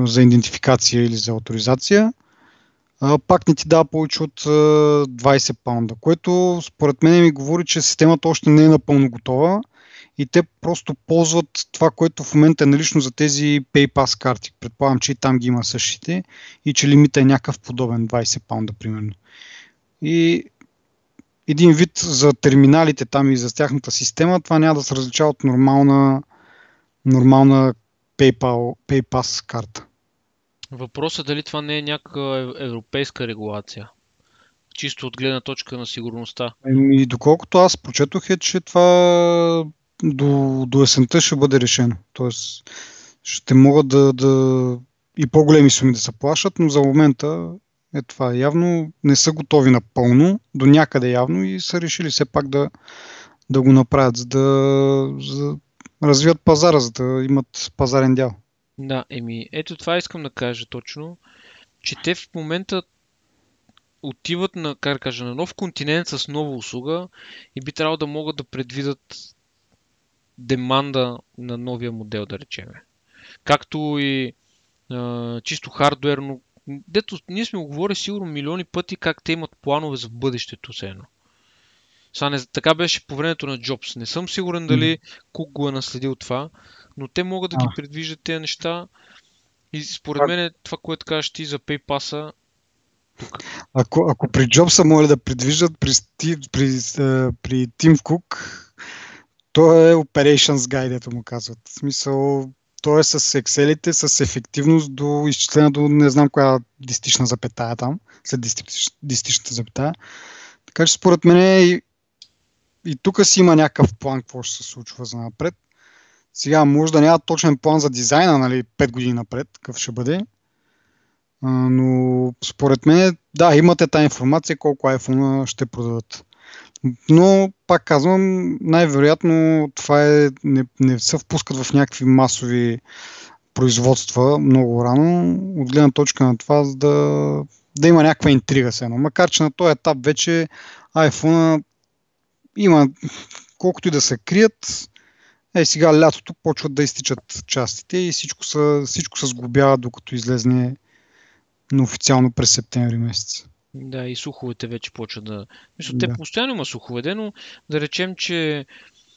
за идентификация или за авторизация, пак не ти дава повече от а, 20 паунда, което според мен ми говори, че системата още не е напълно готова и те просто ползват това, което в момента е налично за тези PayPass карти. Предполагам, че и там ги има същите и че лимита е някакъв подобен 20 паунда примерно. И един вид за терминалите там и за тяхната система, това няма да се различава от нормална, нормална PayPal, PayPass карта. Въпросът е дали това не е някаква европейска регулация. Чисто от гледна точка на сигурността. И доколкото аз прочетох е, че това до, до есента ще бъде решено. Тоест ще могат да, да и по-големи суми да се плащат, но за момента е това. Явно не са готови напълно, до някъде явно и са решили все пак да, да го направят, за да, за да развият пазара, за да имат пазарен дял. Да, еми, ето това искам да кажа точно, че те в момента отиват на, как да кажа, на нов континент с нова услуга и би трябвало да могат да предвидат деманда на новия модел, да речеме. Както и а, чисто хардуерно. Дето ние сме говорили сигурно милиони пъти как те имат планове за бъдещето все едно. Сега не, така беше по времето на Джобс. Не съм сигурен дали Кук го е наследил това, но те могат да ги предвиждат тези неща. И според мен това, което кажеш ти за PayPass, тук. Ако, ако при Джобса може да предвиждат, при, при, при, при Тим Кук, то е Operations Guide, ето му казват. В смисъл, то е с Excel-ите, с ефективност до изчислена до не знам коя дистична запетая там, след дистичната запетая. Така че според мен и, и тук си има някакъв план, какво ще се случва за напред. Сега може да няма точен план за дизайна, нали, 5 години напред, какъв ще бъде. А, но според мен, да, имате тази информация колко iPhone ще продадат. Но, пак казвам, най-вероятно това е, не, не се впускат в някакви масови производства много рано, от гледна точка на това да, да има някаква интрига се едно. Макар, че на този етап вече iPhone има, колкото и да се крият, е, сега лятото почват да изтичат частите и всичко, са, всичко се сглобява, докато излезне на официално през септември месец. Да, и суховете вече почват да... Мисля, да. те постоянно има сухове, но да речем, че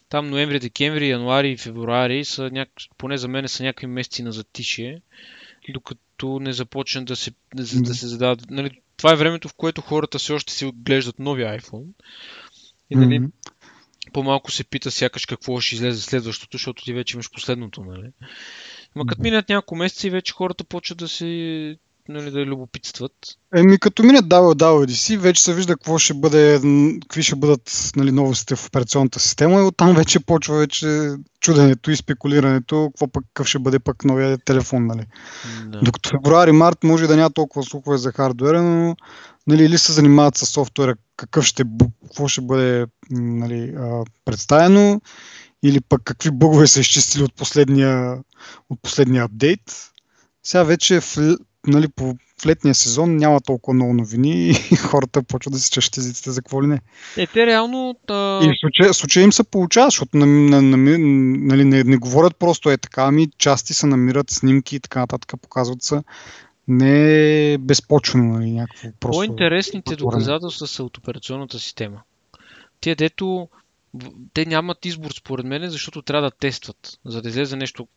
там ноември, декември, януари и февруари са няк... поне за мен са някакви месеци на затишие, докато не започнат да се, да, да. да се задават. Нали, това е времето, в което хората все още си отглеждат новия iPhone. И нали, mm-hmm по-малко се пита сякаш какво ще излезе следващото, защото ти вече имаш последното, нали? Ма като минат няколко месеца и вече хората почват да се нали, да любопитстват. Еми, като мине WWDC, вече се вижда какво ще бъде, какви ще бъдат нали, новостите в операционната система и оттам вече почва вече чуденето и спекулирането, какво пък, какъв ще бъде пък новия телефон. Нали. Да. Докато февруари-март може да няма толкова слухове за хардуера, но нали, или се занимават с софтуера, какъв ще, какво ще бъде нали, представено, или пък какви бъгове са изчистили от последния, от последния апдейт. Сега вече в, нали, по, в летния сезон няма толкова много новини и хората почват да си чешат езиците за какво ли не. Е, те реално... Та... И в случая, в случая им се получава, защото нали, не, не говорят просто е така, ами части се намират, снимки и така нататък, показват се не е безпочвено нали, някакво просто... По-интересните доказателства са от операционната система. Тия, дето те нямат избор според мен, защото трябва да тестват, за да излезе нещо,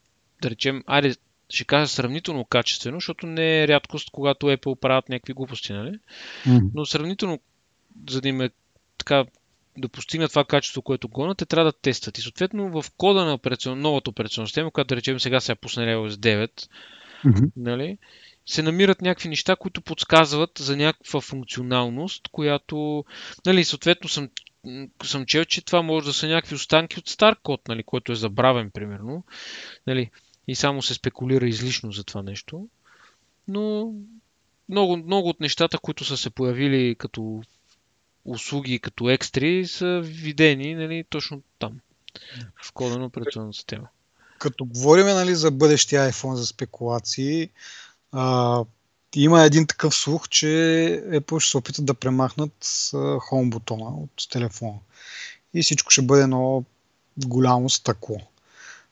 да речем, айде, ще кажа сравнително качествено, защото не е рядкост, когато Apple правят някакви глупости, нали? Mm. Но сравнително, за да им е така да постигнат това качество, което гонят, те трябва да тестват. И съответно в кода на операцион, новата операционна система, която да речем сега се е пуснали iOS 9, mm-hmm. нали, се намират някакви неща, които подсказват за някаква функционалност, която, нали, съответно съм, съм чел, че това може да са някакви останки от стар код, нали, който е забравен, примерно, нали, и само се спекулира излишно за това нещо. Но много, много от нещата, които са се появили като услуги, като екстри, са видени нали, точно там, в кода на операционната система. Като говорим нали, за бъдещия iPhone за спекулации, а, има един такъв слух, че Apple ще се опитат да премахнат Home бутона от телефона. И всичко ще бъде едно голямо стъкло.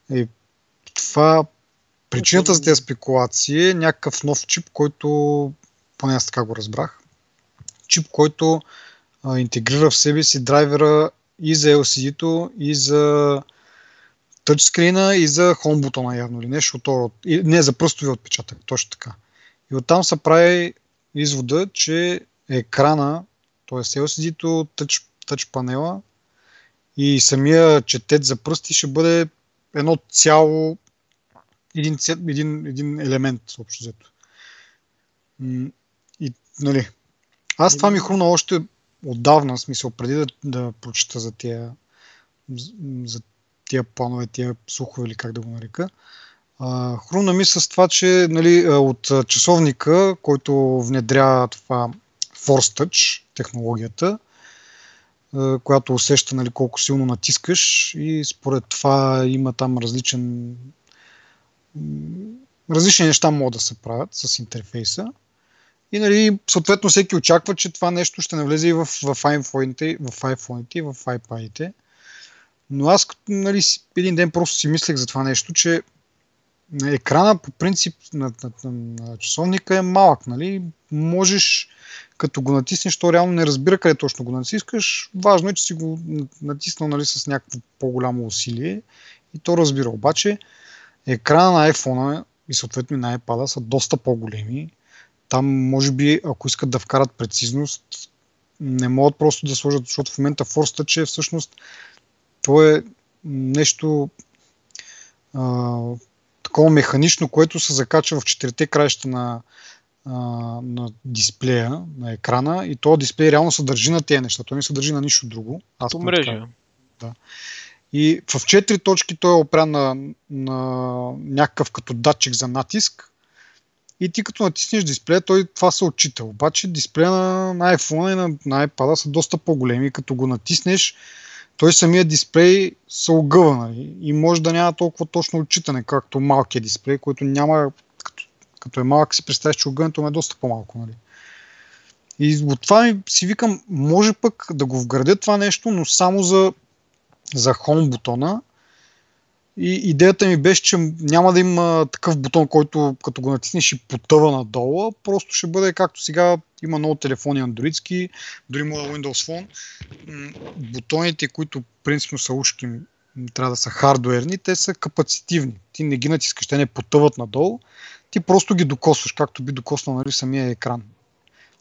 И това причината за тези спекулации е някакъв нов чип, който, поне аз така го разбрах, чип, който а, интегрира в себе си драйвера и за LCD-то, и за тъчскрина и за home бутона явно или нещо. То, не, за пръстови отпечатък, точно така. И оттам се прави извода, че екрана, т.е. LCD-то, тъч, тъч панела и самия четет за пръсти ще бъде едно цяло, един, един, един елемент, общо взето. И, нали, аз това ми хруна още отдавна, смисъл, преди да, да прочета за тия, за тия планове, тия слухове или как да го нарека. А, хруна ми с това, че нали, от часовника, който внедря това Force Touch технологията, която усеща нали, колко силно натискаш и според това има там различен различни неща могат да се правят с интерфейса. И нали, съответно всеки очаква, че това нещо ще навлезе и в, в iPhone-ите, в iPhone-ите, в iPad-ите. Но аз нали, един ден просто си мислех за това нещо, че екрана по принцип на, на, на, на часовника е малък. Нали? Можеш, като го натиснеш, то реално не разбира къде точно го натискаш. Важно е, че си го натиснал нали, с някакво по-голямо усилие и то разбира. Обаче екрана на iPhone и съответно на iPad са доста по-големи. Там, може би, ако искат да вкарат прецизност, не могат просто да сложат, защото в момента Force Touch е всъщност то е нещо а, такова механично, което се закача в четирите краища на, а, на дисплея, на екрана и то дисплей реално се държи на тези неща. Той не се държи на нищо друго. Аз мрежа. Да. И в четири точки той е опрян на, на някакъв като датчик за натиск. И ти като натиснеш дисплея, той това се отчита. Обаче дисплея на, на iPhone и на, на iPad са доста по-големи. Като го натиснеш, той самия дисплей се огъва нали? и може да няма толкова точно отчитане, както малкият дисплей, който няма, като, е малък си представяш, че огъването е доста по-малко. Нали? И от това си викам, може пък да го вградят това нещо, но само за, за Home бутона. И идеята ми беше, че няма да има такъв бутон, който като го натиснеш и потъва надолу, просто ще бъде както сега има много телефони андроидски, дори моя Windows Phone. Бутоните, които принципно са ушки, трябва да са хардуерни, те са капацитивни. Ти не ги натискаш, те не потъват надолу, ти просто ги докосваш, както би докоснал нали, самия екран.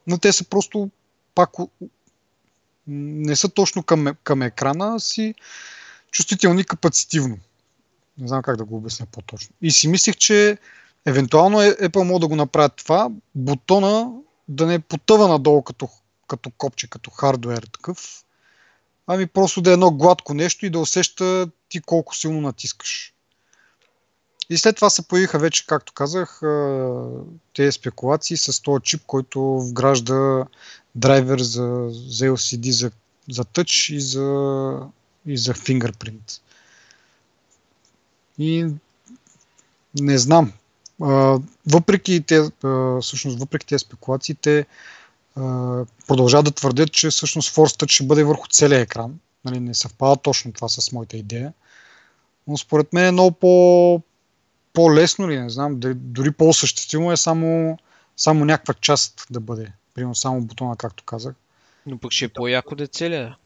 Но те са просто пак не са точно към, към екрана, а си чувствителни капацитивно. Не знам как да го обясня по-точно. И си мислех, че евентуално Apple могат да го направят това, бутона да не потъва надолу като, като копче, като хардвер такъв, ами просто да е едно гладко нещо и да усеща ти колко силно натискаш. И след това се появиха вече, както казах, тези спекулации с този чип, който вгражда драйвер за, за LCD, за, за Touch и за, и за Fingerprint. И не знам. Въпреки, те, всъщност, въпреки тези спекулации, те продължават да твърдят, че всъщност Force Touch ще бъде върху целия екран. Нали, не съвпада точно това с моята идея. Но според мен е много по, по-лесно ли, не знам, дори по-осъществимо е само, само някаква част да бъде. Примерно само бутона, както казах. Но пък ще е по-яко да е целия.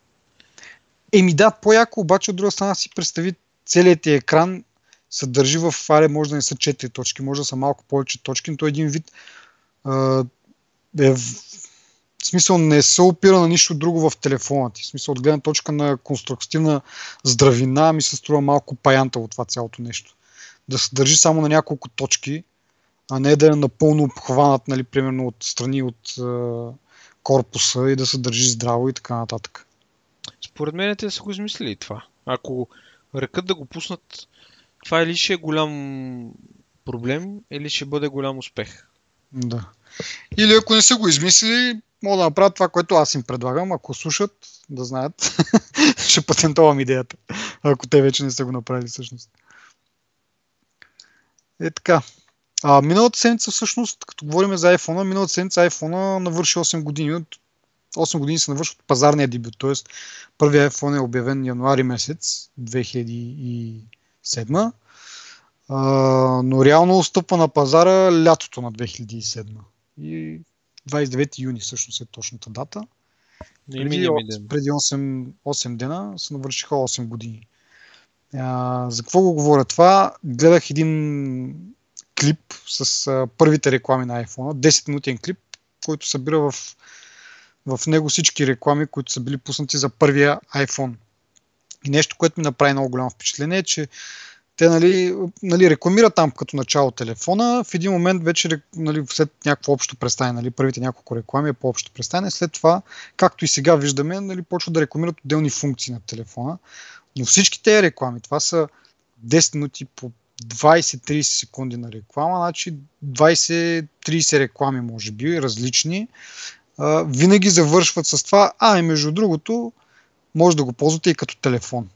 Еми да, по-яко, обаче от друга страна си представи целият ти екран се държи в фаре, може да не са 4 точки, може да са малко повече точки, но той е един вид е в, в смисъл не се опира на нищо друго в телефона ти. В смисъл от гледна точка на конструктивна здравина ми се струва малко паянта от това цялото нещо да се държи само на няколко точки, а не да е напълно обхванат, нали, примерно от страни от е, корпуса и да се държи здраво и така нататък. Според мен те са го измислили това. Ако ръкат да го пуснат, това или ще е голям проблем, или ще бъде голям успех. Да. Или ако не са го измислили, могат да направят това, което аз им предлагам. Ако слушат, да знаят, ще патентовам идеята. Ако те вече не са го направили всъщност. Е така. А, миналата седмица всъщност, като говорим за iPhone, миналата седмица iPhone навърши 8 години. От 8 години се навърши от пазарния дебют, т.е. първият iPhone е обявен януари месец 2007, а, но реално стъпва на пазара лятото на 2007. И 29 юни всъщност е точната дата. Преди, преди 8, 8 дена се навършиха 8 години. А, за какво го говоря това? Гледах един клип с а, първите реклами на iPhone, 10 минутен клип, който събира в, в него всички реклами, които са били пуснати за първия iPhone. И нещо, което ми направи много голямо впечатление е, че те нали, нали, рекламират там като начало телефона, в един момент вече нали, след някакво общо представяне, нали, първите няколко реклами е по-общо представяне, след това, както и сега виждаме, нали, почват да рекламират отделни функции на телефона. Но всички тези реклами, това са 10 минути по 20-30 секунди на реклама, значи 20-30 реклами, може би, различни, винаги завършват с това, а и между другото, може да го ползвате и като телефон.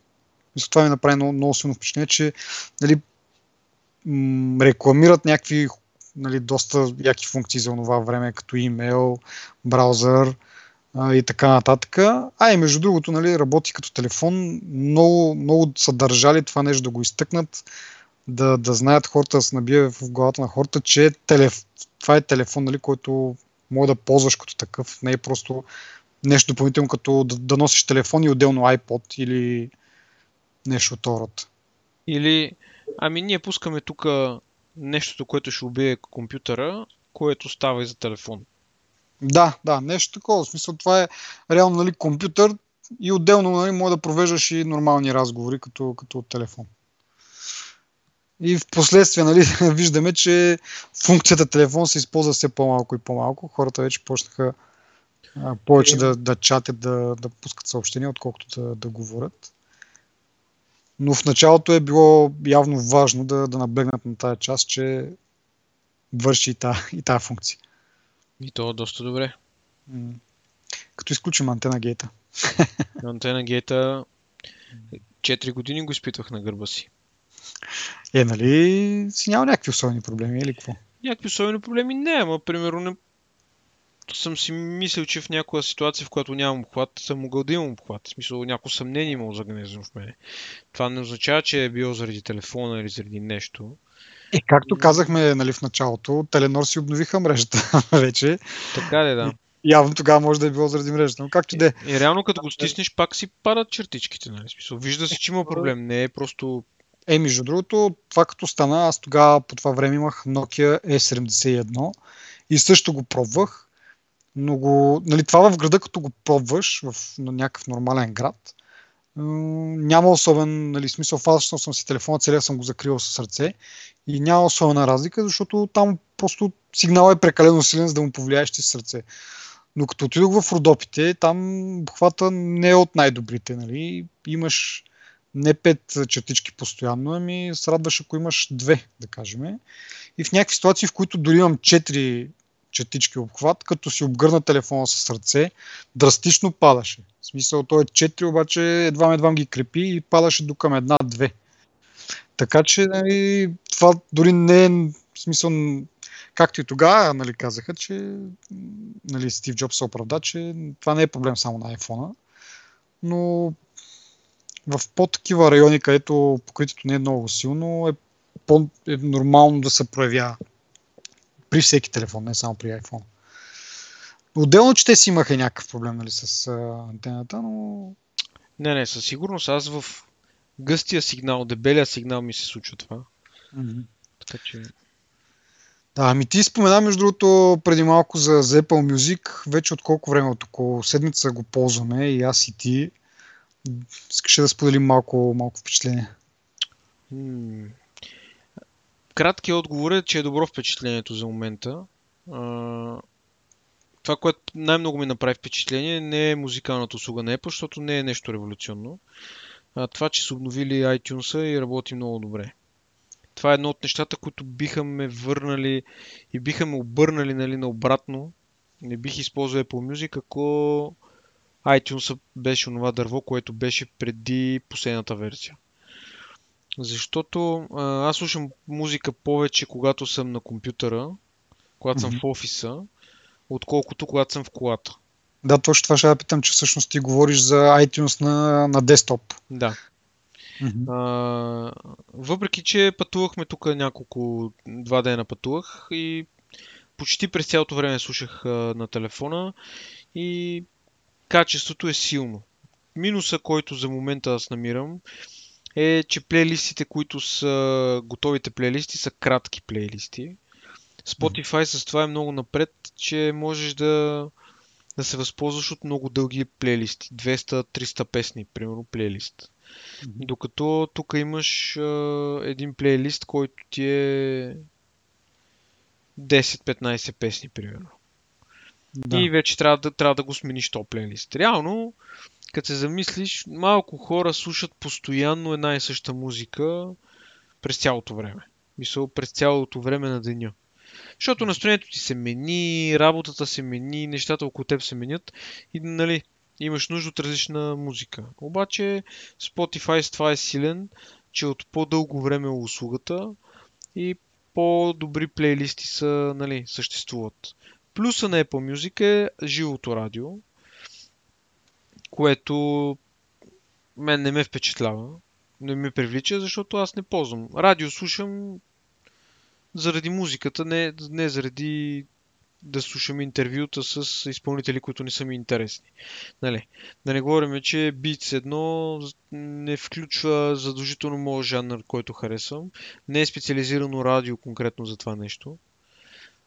И това ми направи много, много силно впечатление, че нали, рекламират някакви нали, доста яки функции за това време, като имейл, браузър, и така нататък. А и между другото, нали, работи като телефон. Много, много са държали това нещо да го изтъкнат, да, да знаят хората, да се набие в главата на хората, че телеф... това е телефон, нали, който може да ползваш като такъв. Не е просто нещо допълнително, като да, да носиш телефон и отделно iPod или нещо от род. Или, ами ние пускаме тук нещото, което ще убие компютъра, което става и за телефон. Да, да, нещо такова. В смисъл, това е реално нали, компютър и отделно нали, може да провеждаш и нормални разговори като, като от телефон. И в последствие нали, виждаме, че функцията телефон се използва все по-малко и по-малко. Хората вече почнаха а, повече да, да чатят, да, да пускат съобщения, отколкото да, да говорят. Но в началото е било явно важно да, да наблегнат на тази част, че върши и тази, и тази функция. И то доста добре. Като изключим антена гейта. Антена гейта 4 години го изпитвах на гърба си. Е, нали си няма някакви особени проблеми или какво? Някакви особени проблеми не, ама примерно не... съм си мислил, че в някоя ситуация, в която нямам обхват, съм могъл да имам обхват. В смисъл, някакво съмнение имал за гнездо в мене. Това не означава, че е било заради телефона или заради нещо. Е, както казахме нали, в началото, Теленор си обновиха мрежата вече. Така ли, да. Явно тогава може да е било заради мрежата, но както де. И, и реално като го стиснеш, пак си падат чертичките, нали? Смисъл, вижда се, че има проблем, не е просто... Е, между другото, това като стана, аз тогава по това време имах Nokia E71 и също го пробвах, но го, нали, това в града, като го пробваш в на някакъв нормален град, няма особен нали, смисъл. Фазъчно съм си телефона, целия съм го закрил със сърце и няма особена разлика, защото там просто сигналът е прекалено силен, за да му повлияеш ти сърце. Но като отидох в Родопите, там обхвата не е от най-добрите. Нали? Имаш не пет чертички постоянно, ами се радваш ако имаш две, да кажем. И в някакви ситуации, в които дори имам четири четички обхват, като си обгърна телефона с сърце, драстично падаше. Смисъл, той е 4, обаче едва едва ги крепи и падаше до към една-две. Така че, нали, това дори не е смисъл, както и тогава нали, казаха, че нали, Стив Джобс се оправда, че това не е проблем само на iPhone, но в по-такива райони, където покритието не е много силно, е, по- е нормално да се проявява при всеки телефон, не само при iPhone. Отделно, че те си имаха някакъв проблем нали, с а, антената, но... Не, не, със сигурност аз в гъстия сигнал, дебелия сигнал ми се случва това. Mm-hmm. Така че... Да, ами ти спомена между другото преди малко за, за Apple Music. Вече от колко време, от около седмица го ползваме и аз и ти. Искаш да споделим малко, малко впечатление? Hmm. Краткият отговор е, че е добро впечатлението за момента. Това, което най-много ми направи впечатление, не е музикалната услуга на Apple, защото не е нещо революционно. А това, че са обновили iTunes и работи много добре. Това е едно от нещата, които биха ме върнали и биха ме обърнали нали, наобратно. Не бих използвал Apple Music, ако iTunes беше онова дърво, което беше преди последната версия. Защото а, аз слушам музика повече, когато съм на компютъра, когато mm-hmm. съм в офиса, отколкото когато съм в колата. Да, точно това ще я питам, че всъщност ти говориш за iTunes на, на десктоп. Да. Mm-hmm. А, въпреки, че пътувахме тук няколко, два дена пътувах и почти през цялото време слушах а, на телефона и качеството е силно. Минуса, който за момента аз намирам, е, че плейлистите, които са готовите плейлисти, са кратки плейлисти. Spotify с това е много напред, че можеш да, да се възползваш от много дълги плейлисти. 200-300 песни, примерно, плейлист. Mm-hmm. Докато тук имаш а, един плейлист, който ти е 10-15 песни, примерно. Да. И вече трябва да, трябва да го смениш то плейлист. Реално, като се замислиш, малко хора слушат постоянно една и съща музика през цялото време. Мисъл, през цялото време на деня. Защото настроението ти се мени, работата се мени, нещата около теб се менят и нали, имаш нужда от различна музика. Обаче Spotify с това е силен, че от по-дълго време е услугата и по-добри плейлисти са, нали, съществуват. Плюса на Apple Music е живото радио, което мен не ме впечатлява, не ме привлича, защото аз не ползвам. Радио слушам заради музиката, не, не заради да слушам интервюта с изпълнители, които не са ми интересни. Нали? Да не говорим, че Beats едно не включва задължително моят жанр, който харесвам. Не е специализирано радио конкретно за това нещо.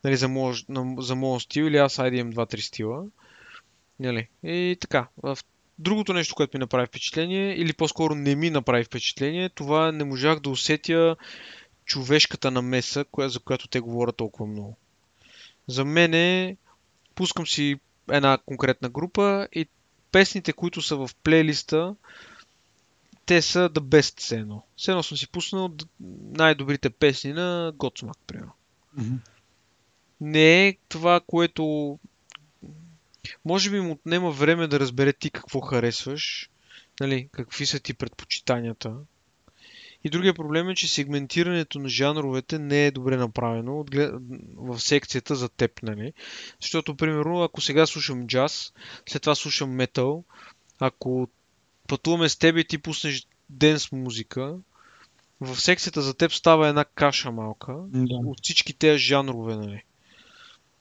Нали, за, моят, за моят стил или аз имам 2-3 стила. Нали? И така. Другото нещо, което ми направи впечатление, или по-скоро не ми направи впечатление, това не можах да усетя човешката намеса, за която те говорят толкова много. За мен е, пускам си една конкретна група и песните, които са в плейлиста, те са the best. Все едно съм си пуснал най-добрите песни на Godsmack, примерно. Mm-hmm. Не е това, което може би му отнема време да разбере ти какво харесваш, нали, какви са ти предпочитанията. И другия проблем е, че сегментирането на жанровете не е добре направено в секцията за теб, нали? Защото, примерно, ако сега слушам джаз, след това слушам метал, ако пътуваме с теб и ти пуснеш денс музика, в секцията за теб става една каша малка да. от всички тези жанрове, нали?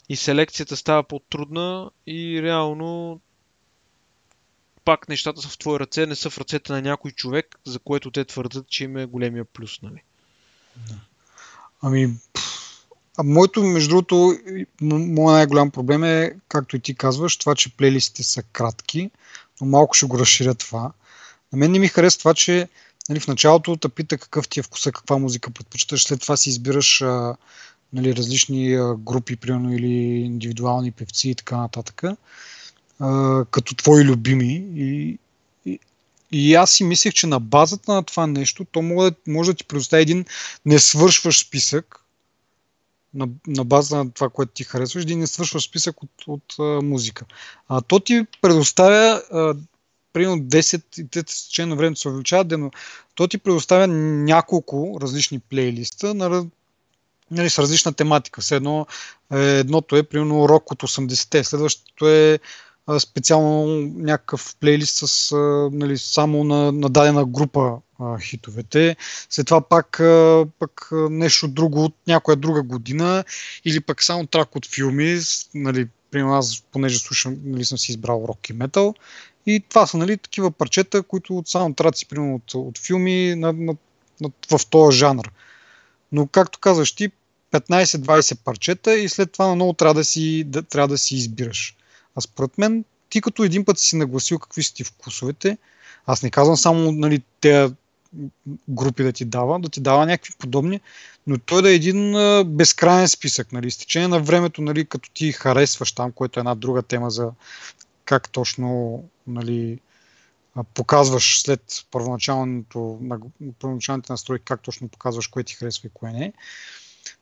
и селекцията става по-трудна и реално пак нещата са в твои ръце, не са в ръцете на някой човек, за което те твърдят, че им е големия плюс. Нали? Ами, а моето, между другото, моят най-голям проблем е, както и ти казваш, това, че плейлистите са кратки, но малко ще го разширя това. На мен не ми харесва това, че нали, в началото те пита какъв ти е вкуса, каква музика предпочиташ, след това си избираш а, нали, различни групи, примерно, или индивидуални певци и така нататък, като твои любими. И, и, и аз си мислех, че на базата на това нещо, то може, може да ти предостави един несвършващ списък, на, на база на това, което ти харесваш, един несвършващ списък от, от а, музика. А то ти предоставя а, примерно 10 и те течение на времето се увеличават, но то ти предоставя няколко различни плейлиста на, нали, с различна тематика. Все едно, е, едното е примерно рок от 80-те, следващото е специално някакъв плейлист с нали, само на, на дадена група а, хитовете. След това пак, а, пак нещо друго от някоя друга година или пък само трак от филми. Нали, примерно аз, понеже слушам, нали, съм си избрал рок и метал. И това са нали, такива парчета, които от само траци, примерно от, от филми на, на, на, в този жанр. Но както казваш ти, 15-20 парчета и след това много трябва да си, да, трябва да си избираш. А според мен, ти като един път си нагласил какви са ти вкусовете, аз не казвам само нали, те групи да ти дава, да ти дава някакви подобни, но той да е един безкрайен списък. Нали, с течение на времето, нали, като ти харесваш там, което е една друга тема за как точно нали, показваш след първоначалното, първоначалните настройки, как точно показваш кое ти харесва и кое не.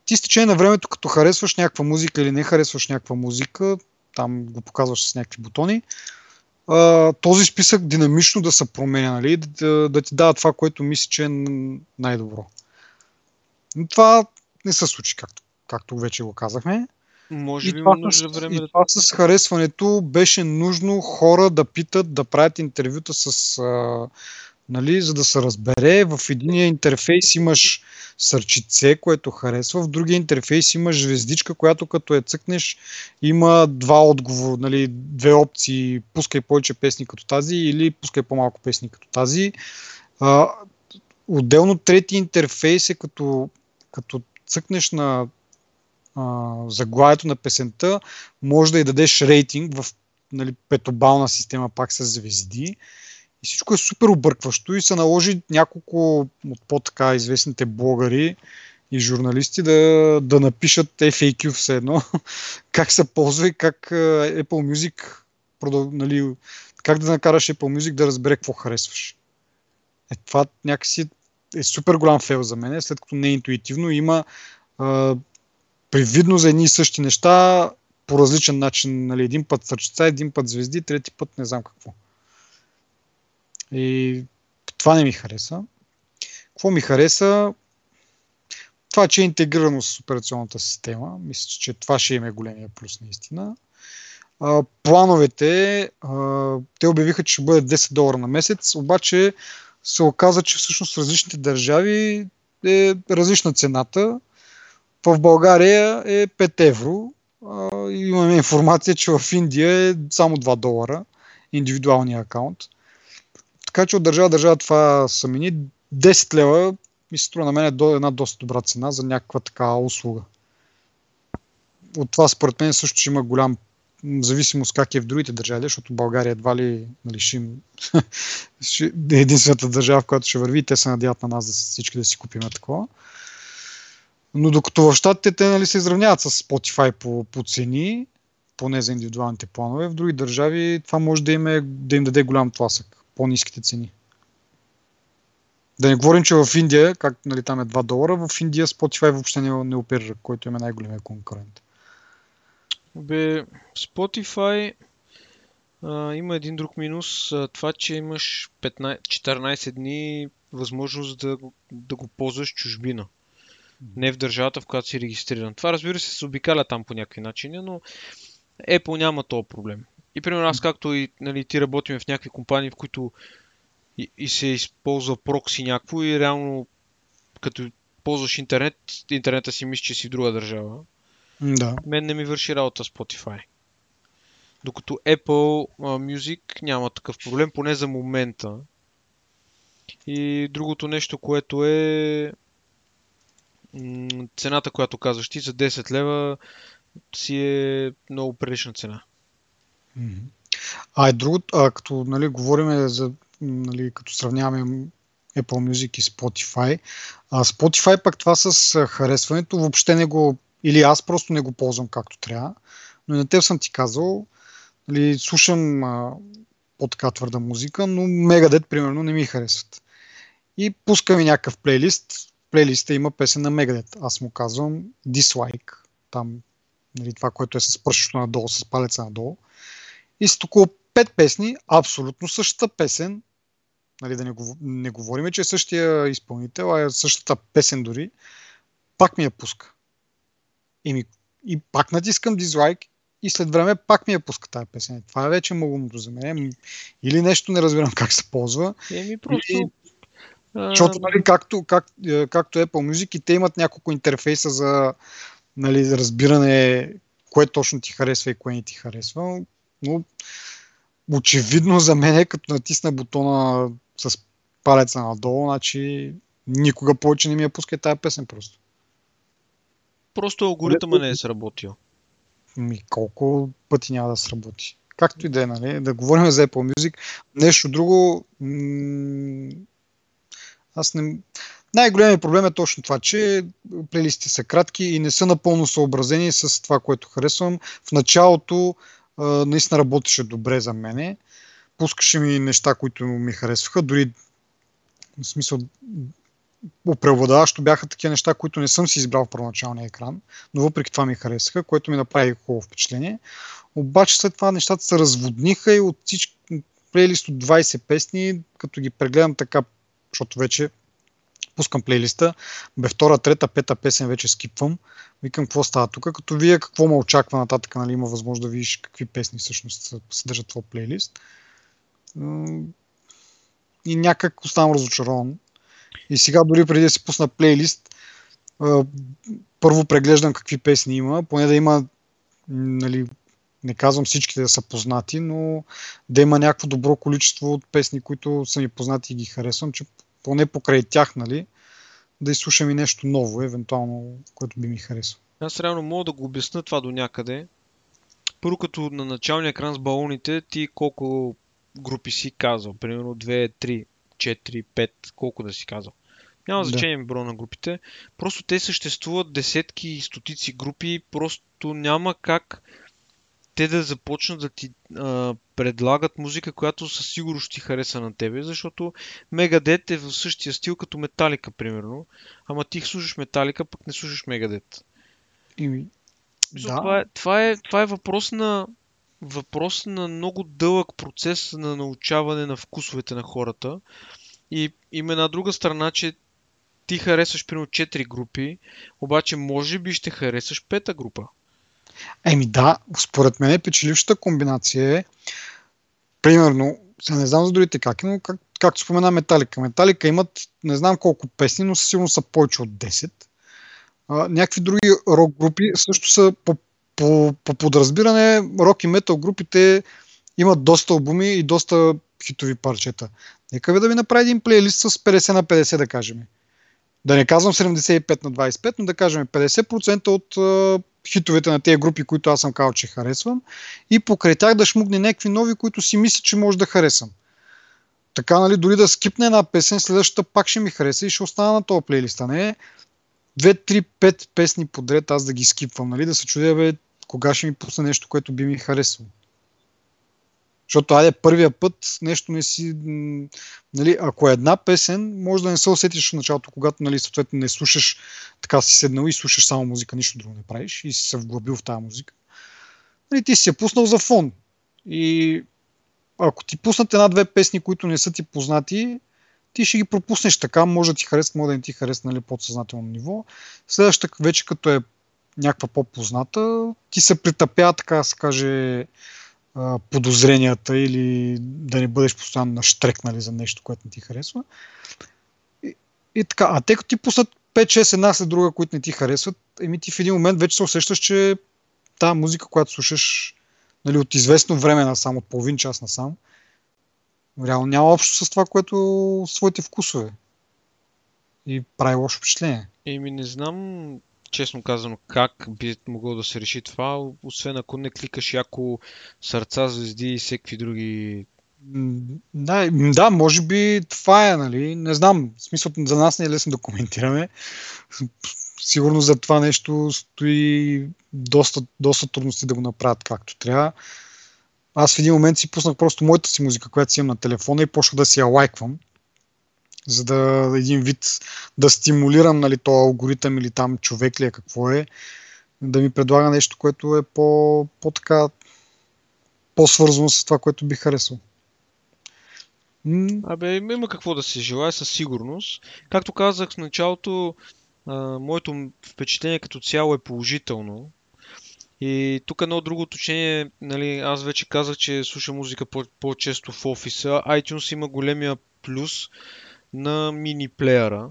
Ти с течение на времето, като харесваш някаква музика или не харесваш някаква музика, там го показваш с някакви бутони, този списък динамично да се променя, нали? да, да ти дава това, което мисли, че е най-добро. Но това не се случи, както, както вече го казахме. Може би това, нужда време и да... това с харесването беше нужно хора да питат, да правят интервюта с а, нали, за да се разбере. В единия интерфейс имаш сърчице, което харесва, в другия интерфейс имаш звездичка, която като я цъкнеш има два отговора, нали, две опции, пускай повече песни като тази или пускай по-малко песни като тази. А, отделно трети интерфейс е като, като цъкнеш на а, заглавието на песента, може да й дадеш рейтинг в нали, петобална система пак с звезди. И всичко е супер объркващо и се наложи няколко от по-така известните блогъри и журналисти да, да напишат FAQ все едно, как се ползва и как Apple Music, нали, как да накараш Apple Music да разбере какво харесваш. Е, това някакси е супер голям фейл за мен, след като не е интуитивно, има а, привидно за едни и същи неща по различен начин. Нали, един път сърчица, един път звезди, трети път не знам какво. И това не ми хареса. Какво ми хареса? Това, че е интегрирано с операционната система. Мисля, че това ще има големия плюс наистина. А, плановете, а, те обявиха, че ще бъде 10 долара на месец, обаче се оказа, че всъщност различните държави е различна цената. В България е 5 евро. А, имаме информация, че в Индия е само 2 долара индивидуалния акаунт. Така че от държава държава това са мини. 10 лева ми се струва на мен е една доста добра цена за някаква такава услуга. От това според мен също ще има голям зависимост как е в другите държави, защото България едва ли нали, ще, ще е единствената държава, в която ще върви те се надяват на нас да всички да си купим такова. Но докато в щатите те нали, се изравняват с Spotify по, по цени, поне за индивидуалните планове, в други държави това може да им, е, да им даде голям тласък по-низките цени. Да не говорим, че в Индия, как нали, там е 2 долара, в Индия Spotify въобще не, не оперира, който е най-големия конкурент. Бе, Spotify а, има един друг минус, а, това, че имаш 15, 14 дни възможност да, да го ползваш чужбина. Не в държавата, в която си регистриран. Това разбира се се обикаля там по някакви начини, но Apple няма този проблем. И примерно аз както и нали, ти работим в някакви компании, в които и, и се използва прокси някакво и реално като ползваш интернет, интернета си мисли, че си в друга държава. Да. Мен не ми върши работа Spotify. Докато Apple Music няма такъв проблем, поне за момента. И другото нещо, което е цената, която казваш ти за 10 лева си е много прилична цена. А е друго, а, като нали, говорим за нали, като сравняваме Apple Music и Spotify. А Spotify пък това с харесването въобще не го, или аз просто не го ползвам както трябва, но и на теб съм ти казал, нали, слушам а, по-така твърда музика, но Megadeth, примерно, не ми харесват. И пускаме някакъв плейлист. В плейлиста има песен на Megadeth. Аз му казвам Dislike. Там нали, това, което е с пръщото надолу, с палеца надолу. И с около пет песни, абсолютно същата песен, нали, да не, не говорим, че е същия изпълнител, а е същата песен дори, пак ми я пуска. И, ми, и пак натискам дизлайк и след време пак ми я пуска тази песен. Това е вече малумното за мен. Или нещо не разбирам как се ползва. Еми просто... Или... Защото, нали, както, как, е, както Apple Music, и те имат няколко интерфейса за нали, разбиране кое точно ти харесва и кое не ти харесва. Но очевидно за мен е като натисна бутона с палеца надолу, значи никога повече не ми я пуска тази песен просто. Просто алгоритъма не е сработил. Ми колко пъти няма да сработи. Както и да е, нали? Да говорим за Apple Music. Нещо друго. М- аз не. Най-големият проблем е точно това, че плейлистите са кратки и не са напълно съобразени с това, което харесвам. В началото наистина работеше добре за мене. Пускаше ми неща, които ми харесваха. Дори в смисъл преобладаващо бяха такива неща, които не съм си избрал в първоначалния екран, но въпреки това ми харесаха, което ми направи хубаво впечатление. Обаче след това нещата се разводниха и от всички плейлист от 20 песни, като ги прегледам така, защото вече пускам плейлиста, бе втора, трета, пета песен вече скипвам. Викам какво става тук, като вие какво ме очаква нататък, нали, има възможност да видиш какви песни всъщност съдържат твой плейлист. И някак оставам разочарован. И сега дори преди да си пусна плейлист, първо преглеждам какви песни има, поне да има, нали, не казвам всичките да са познати, но да има някакво добро количество от песни, които са ми познати и ги харесвам, че поне покрай тях, нали, да изслушам и нещо ново, евентуално, което би ми харесало. Аз реално мога да го обясна това до някъде. Първо като на началния екран с балоните, ти колко групи си казал? Примерно 2, 3, 4, 5, колко да си казал? Няма значение да. броя на групите. Просто те съществуват десетки и стотици групи. Просто няма как те да започнат да ти а, предлагат музика, която със сигурност ще ти хареса на тебе, защото Мегадет е в същия стил като Металика, примерно. Ама ти слушаш Металика, пък не слушаш Мегадет. И... Да. Това, е, това, е, това е въпрос на въпрос на много дълъг процес на научаване на вкусовете на хората. И има една друга страна, че ти харесваш примерно 4 групи, обаче може би ще харесаш пета група. Еми да, според мен печелившата комбинация е, примерно, се не знам за другите как, но как, както спомена Металика. Металика имат не знам колко песни, но със сигурност са повече от 10. А, някакви други рок групи също са по, по, по подразбиране, рок и метал групите имат доста албуми и доста хитови парчета. Нека ви да ви направи един плейлист с 50 на 50, да кажем. Да не казвам 75 на 25, но да кажем 50% от хитовете на тези групи, които аз съм казал, че харесвам и покрай тях да шмугне някакви нови, които си мисли, че може да харесам. Така, нали, дори да скипне една песен, следващата пак ще ми хареса и ще остана на този плейлист, а не 2, 3, 5 песни подред аз да ги скипвам, нали, да се чудя, бе, кога ще ми пусне нещо, което би ми харесало. Защото айде първия път нещо не си... Нали, ако е една песен, може да не се усетиш в началото, когато нали, съответно не слушаш, така си седнал и слушаш само музика, нищо друго не правиш и си се вглъбил в тази музика. Нали, ти си я пуснал за фон. И ако ти пуснат една-две песни, които не са ти познати, ти ще ги пропуснеш така, може да ти харесат, може да не ти харесат нали, подсъзнателно ниво. Следващата вече като е някаква по-позната, ти се притъпява, така да се каже, подозренията или да не бъдеш постоянно на штрек нали, за нещо, което не ти харесва. И, и така, а те като ти пуснат 5-6 една след друга, които не ти харесват, еми ти в един момент вече се усещаш, че тази музика, която слушаш нали, от известно време на само от половин час насам, реално няма общо с това, което своите вкусове. И прави лошо впечатление. Еми не знам честно казано, как би могло да се реши това, освен ако не кликаш яко сърца, звезди и всеки други Да, да, може би това е, нали? Не знам. В смисъл, за нас не е лесно да коментираме. Сигурно за това нещо стои доста, доста трудности да го направят както трябва. Аз в един момент си пуснах просто моята си музика, която си имам на телефона и почнах да си я лайквам, за да един вид да стимулирам нали, този алгоритъм или там човек ли е, какво е, да ми предлага нещо, което е по, по така по-свързано с това, което би харесал. Абе, има какво да се желая със сигурност. Както казах в началото, а, моето впечатление като цяло е положително. И тук едно друго уточнение, нали, аз вече казах, че слушам музика по- често в офиса. iTunes има големия плюс на мини плеера,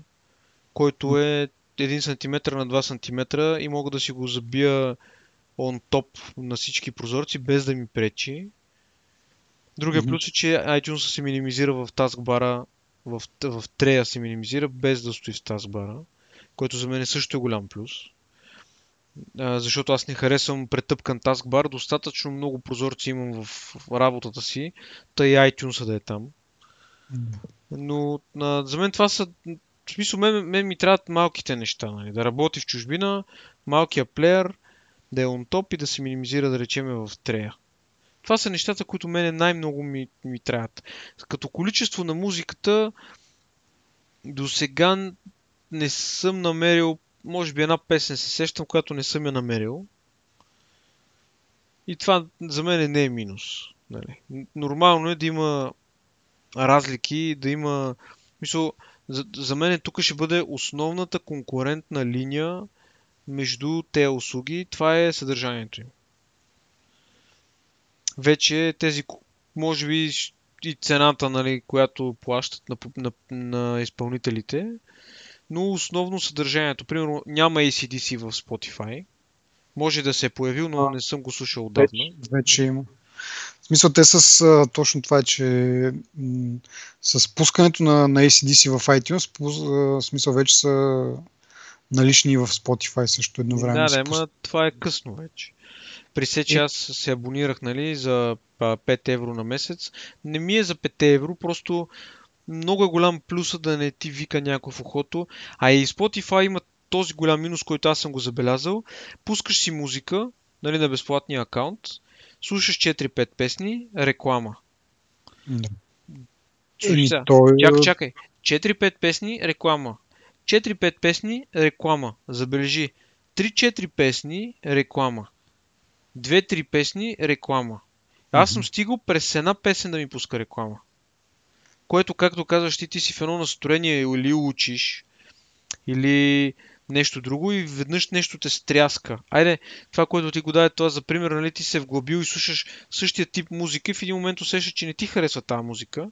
който е 1 см на 2 см и мога да си го забия он топ на всички прозорци, без да ми пречи. Другия mm-hmm. плюс е, че iTunes се минимизира в таскбара, в, в трея се минимизира, без да стои в таскбара, което за мен е също е голям плюс. А, защото аз не харесвам претъпкан таскбар, достатъчно много прозорци имам в работата си, тъй iTunes да е там. Но а, за мен това са в смисъл, мен, мен ми трябват малките неща. Нали? Да работи в чужбина, малкия плеер, да е он топ и да се минимизира, да речеме, в трея. Това са нещата, които мене най-много ми, ми трябват. Като количество на музиката, до сега не съм намерил, може би една песен се сещам, която не съм я намерил. И това за мен не е минус. Нали. Нормално е да има разлики, да има... Мисъл, за, за мен тук ще бъде основната конкурентна линия между тези услуги. Това е съдържанието им вече тези, може би и цената, нали, която плащат на, на, на изпълнителите, но основно съдържанието. Примерно няма ACDC в Spotify. Може да се е появил, но не съм го слушал отдавна. Вече, вече има. В смисъл, те с а, точно това, че м- с пускането на, на ACDC в iTunes, в смисъл вече са налични в Spotify също едновременно. Да, да, ама това е късно вече. При се, че аз се абонирах нали, за 5 евро на месец. Не ми е за 5 евро, просто много е голям плюса да не ти вика някой в ухото. А и Spotify има този голям минус, който аз съм го забелязал. Пускаш си музика нали, на безплатния акаунт, слушаш 4-5 песни, реклама. Да. Еми, той... Чакай, чакай. 4-5 песни, реклама. 4-5 песни, реклама. Забележи. 3-4 песни, реклама две-три песни реклама. Аз съм стигал през една песен да ми пуска реклама. Което, както казваш, ти, ти си в едно настроение или учиш, или нещо друго и веднъж нещо те стряска. Айде, това, което ти го даде това за пример, нали ти се вглъбил и слушаш същия тип музика и в един момент усещаш, че не ти харесва тази музика,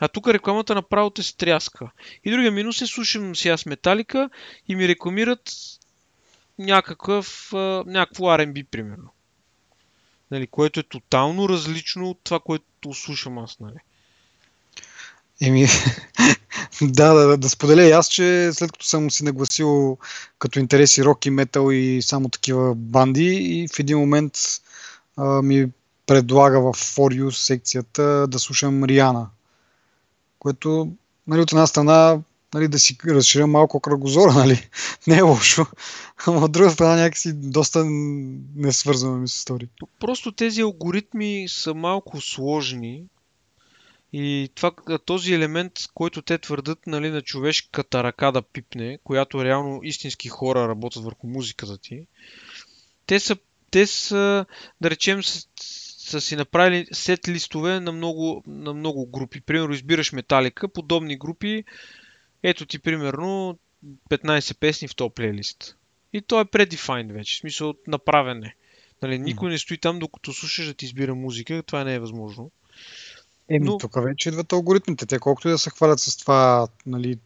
а тук рекламата направо те стряска. И другия минус е, слушам си аз Металика и ми рекламират някакъв, някакво R&B, примерно нали, което е тотално различно от това, което слушам аз. Нали. Еми, да, да, да споделя и аз, че след като съм си нагласил като интереси рок и метал и само такива банди и в един момент а, ми предлага в For You секцията да слушам Риана, което нали, от една страна нали, да си разширя малко кръгозора, нали? Не е лошо. Ама от друга страна някакси доста не свързваме ми с истории. Просто тези алгоритми са малко сложни и това, този елемент, който те твърдат нали, на човешката ръка да пипне, която реално истински хора работят върху музиката ти, те са, те са да речем, са, са си направили сет листове на много, на много групи. Примерно избираш металика, подобни групи ето ти примерно 15 песни в този плейлист. И то е predefined вече, в смисъл направен е. Нали, никой не стои там, докато слушаш да ти избира музика, това не е възможно. Еми, Но... тук вече идват алгоритмите. Те колкото и да се хвалят с това, нали,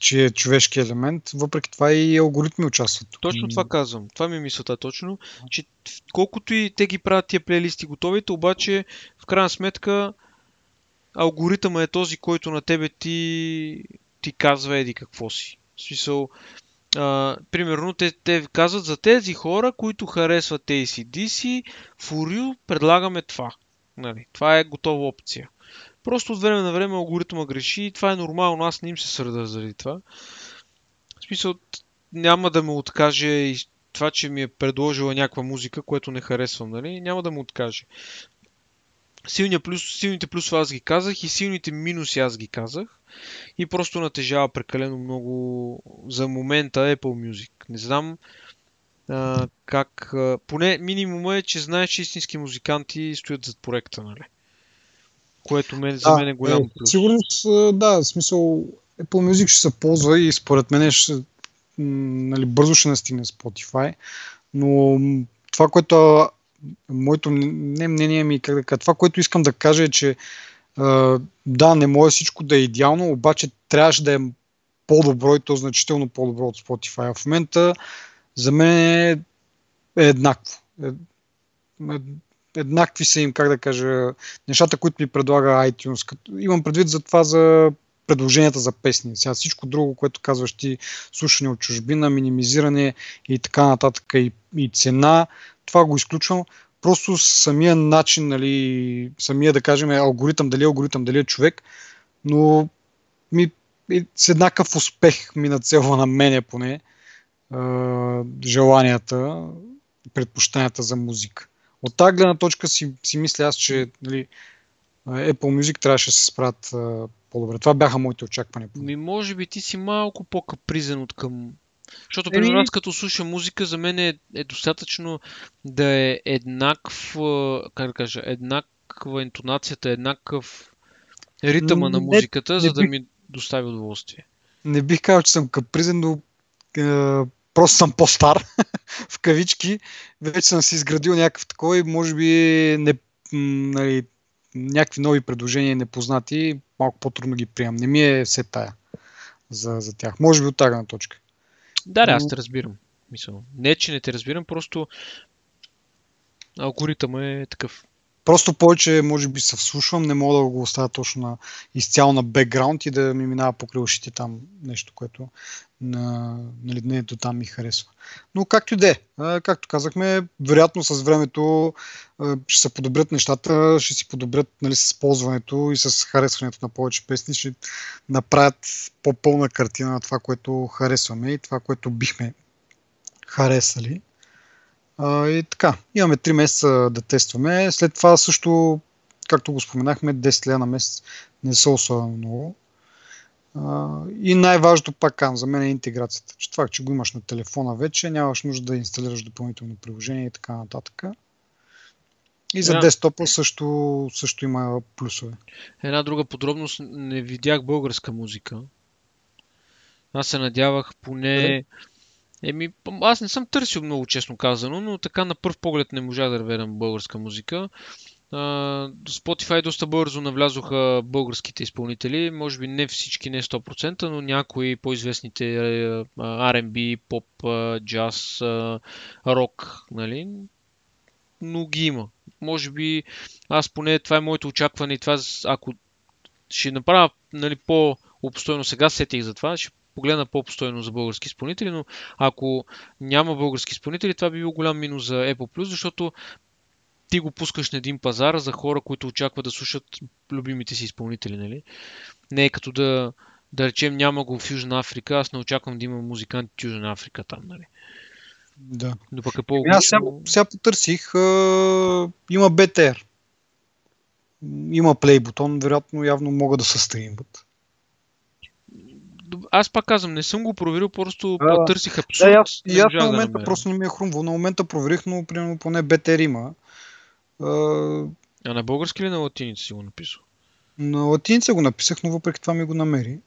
че е човешки елемент, въпреки това и алгоритми участват. Точно това казвам. Това ми е мисълта точно, че колкото и те ги правят тия плейлисти готовите, обаче в крайна сметка алгоритъма е този, който на тебе ти, ти казва еди какво си. В смисъл, а, примерно, те, те казват за тези хора, които харесват ACDC, For You предлагаме това. Нали, това е готова опция. Просто от време на време алгоритъма греши и това е нормално, аз не им се сърда заради това. В смисъл, няма да ме откаже и това, че ми е предложила някаква музика, което не харесвам, нали? Няма да му откаже. Силния плюс, силните плюсове аз ги казах и силните минуси аз ги казах. И просто натежава прекалено много за момента Apple Music. Не знам а, как... А, поне минимума е, че знаеш, че истински музиканти стоят зад проекта, нали? Което мен, за мен е голям е, плюс. Сигурно, да, в смисъл Apple Music ще се ползва и според мен ще, нали, бързо ще настигне Spotify, но това, което моето не мнение ми, как да кажа, това, което искам да кажа е, че да, не може всичко да е идеално, обаче трябваше да е по-добро и то значително по-добро от Spotify. В момента за мен е, еднакво. Е, е, еднакви са им, как да кажа, нещата, които ми предлага iTunes. Като, имам предвид за това за предложенията за песни. Сега всичко друго, което казваш ти, слушане от чужбина, минимизиране и така нататък и, и цена, това го изключвам. Просто самия начин, нали, самия да кажем алгоритъм, дали е алгоритъм, дали е човек, но ми, с еднакъв успех ми нацелва на мене поне желанията, предпочитанията за музика. От тази гледна точка си, си мисля аз, че нали, Apple Music трябваше да се справят по-добре. Това бяха моите очаквания. Ми, може би ти си малко по-капризен от към защото, примерно, аз като слушам музика, за мен е, е достатъчно да е еднаква, как да кажа, еднаква интонацията, еднакъв ритъма на музиката, не, за да ми достави удоволствие. Не бих казал, че съм капризен, но е, просто съм по-стар, в кавички. Вече съм си изградил някакъв такой и може би не, нали, някакви нови предложения непознати, малко по-трудно ги приемам. Не ми е все тая за, за тях. Може би от тази точка. Да, да, аз те разбирам. Мисъл. Не, че не те разбирам, просто алгоритъм е такъв. Просто повече, може би, се вслушвам, не мога да го оставя точно на, изцяло на бекграунд и да ми минава по ушите там нещо, което на, нали, не до там ми харесва. Но както и да е, както казахме, вероятно с времето ще се подобрят нещата, ще си подобрят нали, с ползването и с харесването на повече песни, ще направят по-пълна картина на това, което харесваме и това, което бихме харесали. И така, имаме 3 месеца да тестваме. След това също, както го споменахме, 10 лея на месец не са особено много и най-важното пак казвам за мен е интеграцията. Че това, че го имаш на телефона вече, нямаш нужда да инсталираш допълнително приложение и така нататък. И за yeah. десктопа също, също има плюсове. Една друга подробност, не видях българска музика. Аз се надявах поне... Еми, аз не съм търсил много честно казано, но така на първ поглед не можа да реведам българска музика. Spotify доста бързо навлязоха българските изпълнители. Може би не всички, не 100%, но някои по-известните R&B, поп, джаз, рок, нали? Но ги има. Може би аз поне това е моето очакване и това ако ще направя нали, по-обстойно сега, сетих за това, ще погледна по-обстойно за български изпълнители, но ако няма български изпълнители, това би бил голям минус за Apple+, защото ти го пускаш на един пазар за хора, които очакват да слушат любимите си изпълнители, нали? Не е като да, да речем няма го в Южна Африка, аз не очаквам да има музиканти в Южна Африка там, нали? Да. Но пък е по Аз сега, сега потърсих, а, има BTR. Има плей бутон, вероятно явно могат да се стримват. Аз пак казвам, не съм го проверил, просто да, търсих абсурд. Да, аз, и аз на момента да просто не ми е хрумвал. На момента проверих, но примерно поне BTR има. А на български или на латиница си го написал? На латиница го написах, но въпреки това ми го намери.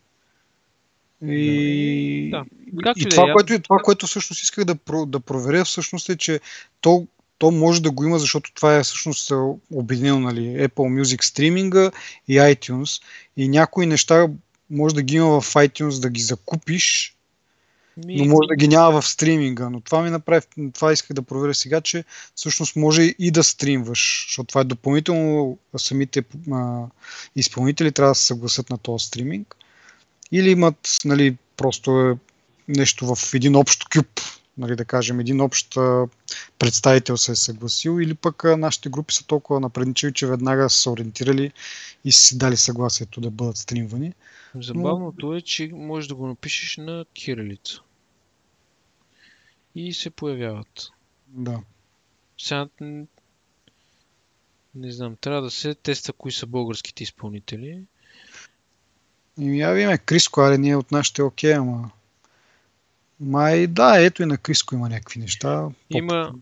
И, да. и, и това, е, което, това, което всъщност исках да, да проверя, всъщност е, че то, то може да го има, защото това е всъщност обединено, нали, Apple Music стриминга и iTunes. И някои неща може да ги има в iTunes да ги закупиш ми... Но може да ги няма в стриминга. Но това ми направи, това исках да проверя сега, че всъщност може и да стримваш, защото това е допълнително самите а, изпълнители трябва да се съгласят на този стриминг. Или имат нали, просто е нещо в един общ кюб нали, да кажем, един общ представител се е съгласил или пък нашите групи са толкова напредничеви, че веднага са се ориентирали и си дали съгласието да бъдат стримвани. Забавното Но... е, че можеш да го напишеш на кирилица. И се появяват. Да. Сега не знам, трябва да се теста кои са българските изпълнители. И я видим, Криско, аре ние от нашите окей, ама... Май, да, ето и на Криско има някакви неща. Има,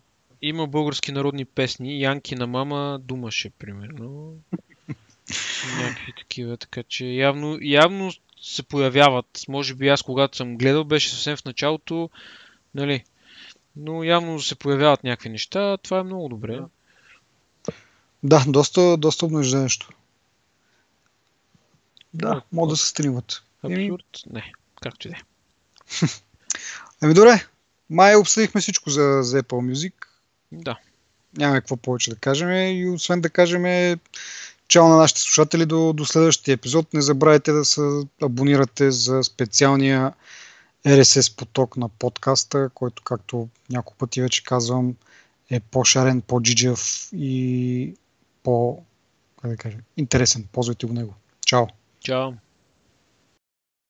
има български народни песни. Янки на мама думаше, примерно. някакви такива, така че явно, явно се появяват. Може би аз, когато съм гледал, беше съвсем в началото, нали, но явно се появяват някакви неща. Това е много добре. Да, доста, доста обнаждаещо. Да, могат да се стримват. Абсурд? Не, както и да е. Ами добре, май обсъдихме всичко за, за Apple Music. Да. Няма какво повече да кажем и освен да кажем чао на нашите слушатели до, до следващия епизод. Не забравяйте да се абонирате за специалния RSS поток на подкаста, който, както няколко пъти вече казвам, е по-шарен, по-джиджев и по как да кажа, интересен. Ползвайте го него. Чао! Чао!